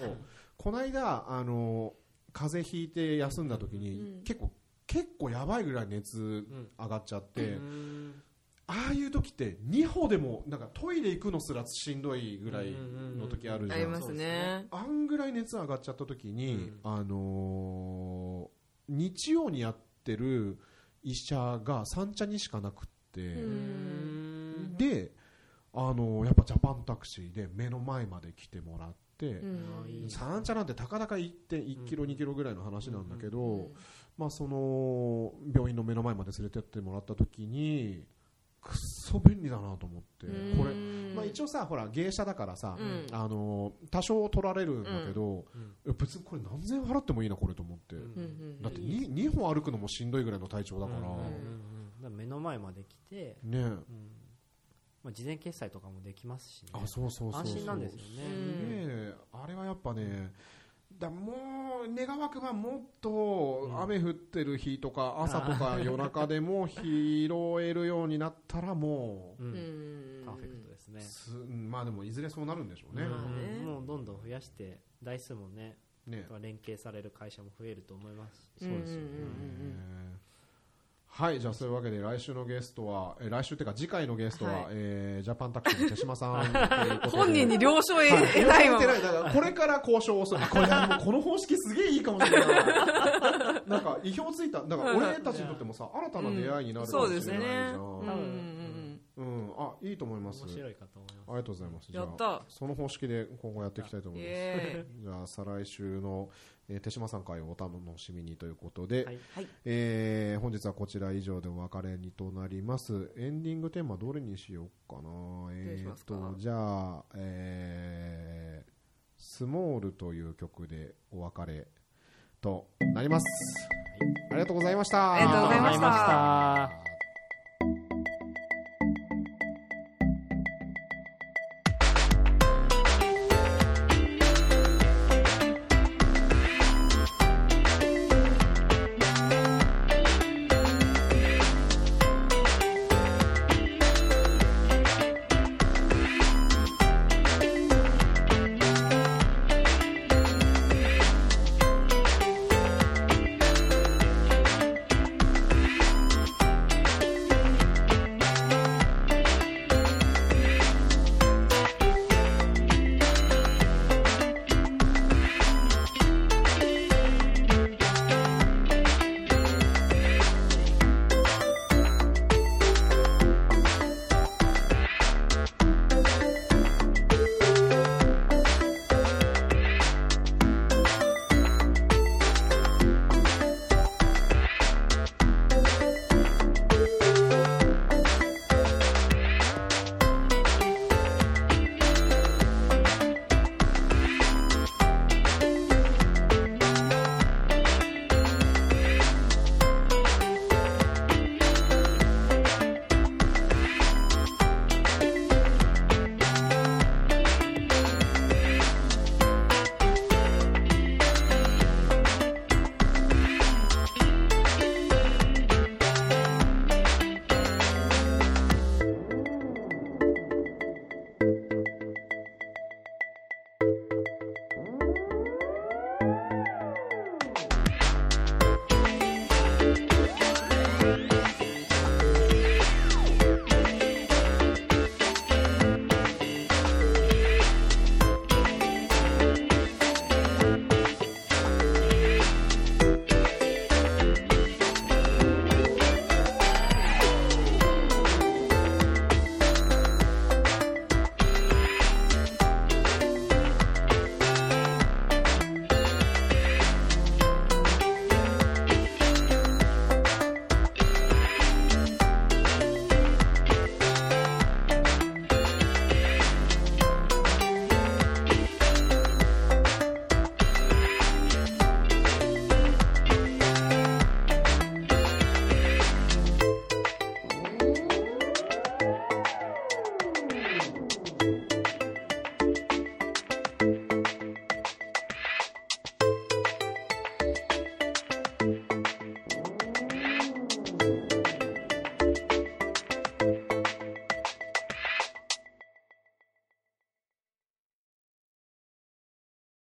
B: [LAUGHS]
A: この間あの風邪ひいて休んだ時に、
B: うん。
A: 結構結構やばいぐらい熱
C: ん。
A: 上がっちゃって、
C: うーん。
A: ああいう時って2歩でもなんかトイレ行くのすらしんどいぐらいの時あるじゃん。
B: たありますね。
A: あんぐらい熱上がっちゃった時に、
C: うん。
A: あのー日曜にやってる医者が三茶にしかなくって、で、あのーやっぱジャパンタクシーで目の前まで来てもらって、
B: うん。
A: 三茶なんてたかだか1.1キロ、2キロぐらいの話なんだけど、
B: うん
A: まあ、その病院の目の前まで連れてってもらった時にくっそ便利だなと思って、これ、まあ、一応さほら芸者だからさ、
B: うん。
A: あの多少取られるんだけど、
C: うん。
A: いや別にこれ何千円払ってもいいなこれと思って、
C: うん。
A: だって 2, 2本歩くのもしんどいぐらいの体調だから、
C: うん。うん。うん。うんだから目の前まで来て、
A: ね。
C: うん。まあ、事前決済とかもできますし、ね、
A: あそうそうそうそう。
C: 安心なんですよね、
A: すげえ。あれはやっぱねだもう願わくばもっと雨降ってる日とか朝とか夜中でも [LAUGHS] 拾えるようになったらも
C: う
B: うん。ん。
C: パーフェクトですね。
A: まあでもいずれそうなるんでしょうね,、
B: まあね。
C: うんもうどんどん増やして台数もね
A: ね。
C: 連携される会社も増えると思います。し
A: そうですよねはいじゃあそういうわけで来週のゲストはえ来週っていうか次回のゲストは、
B: はい。
A: えージャパンタクシーの手島さん [LAUGHS]
B: 本人に了承を得
A: はい。
B: 得ない
A: わだからこれから交渉をする。これこの方式すげえいいかもしれない。[LAUGHS] なんか意表ついた。だから俺たちにとってもさ新たな出会いになるかもしれないじゃん、
B: そうですね。
C: 多分
A: うん。あいいと思います。
C: 面白いかと思います。
A: ありがとうございます。じゃあ
B: やった
A: その方式で今後やっていきたいと思います。じゃあ再来週の、えー手島さん会をお楽しみにということで、
C: はい。
B: はい。
A: えー本日はこちら以上でお別れにとなります。エンディングテーマどれにしようかな。えー、
B: しますか。
A: とじゃあ、えースモールという曲でお別れとなります、ありがとうございました。
B: ありがとうございました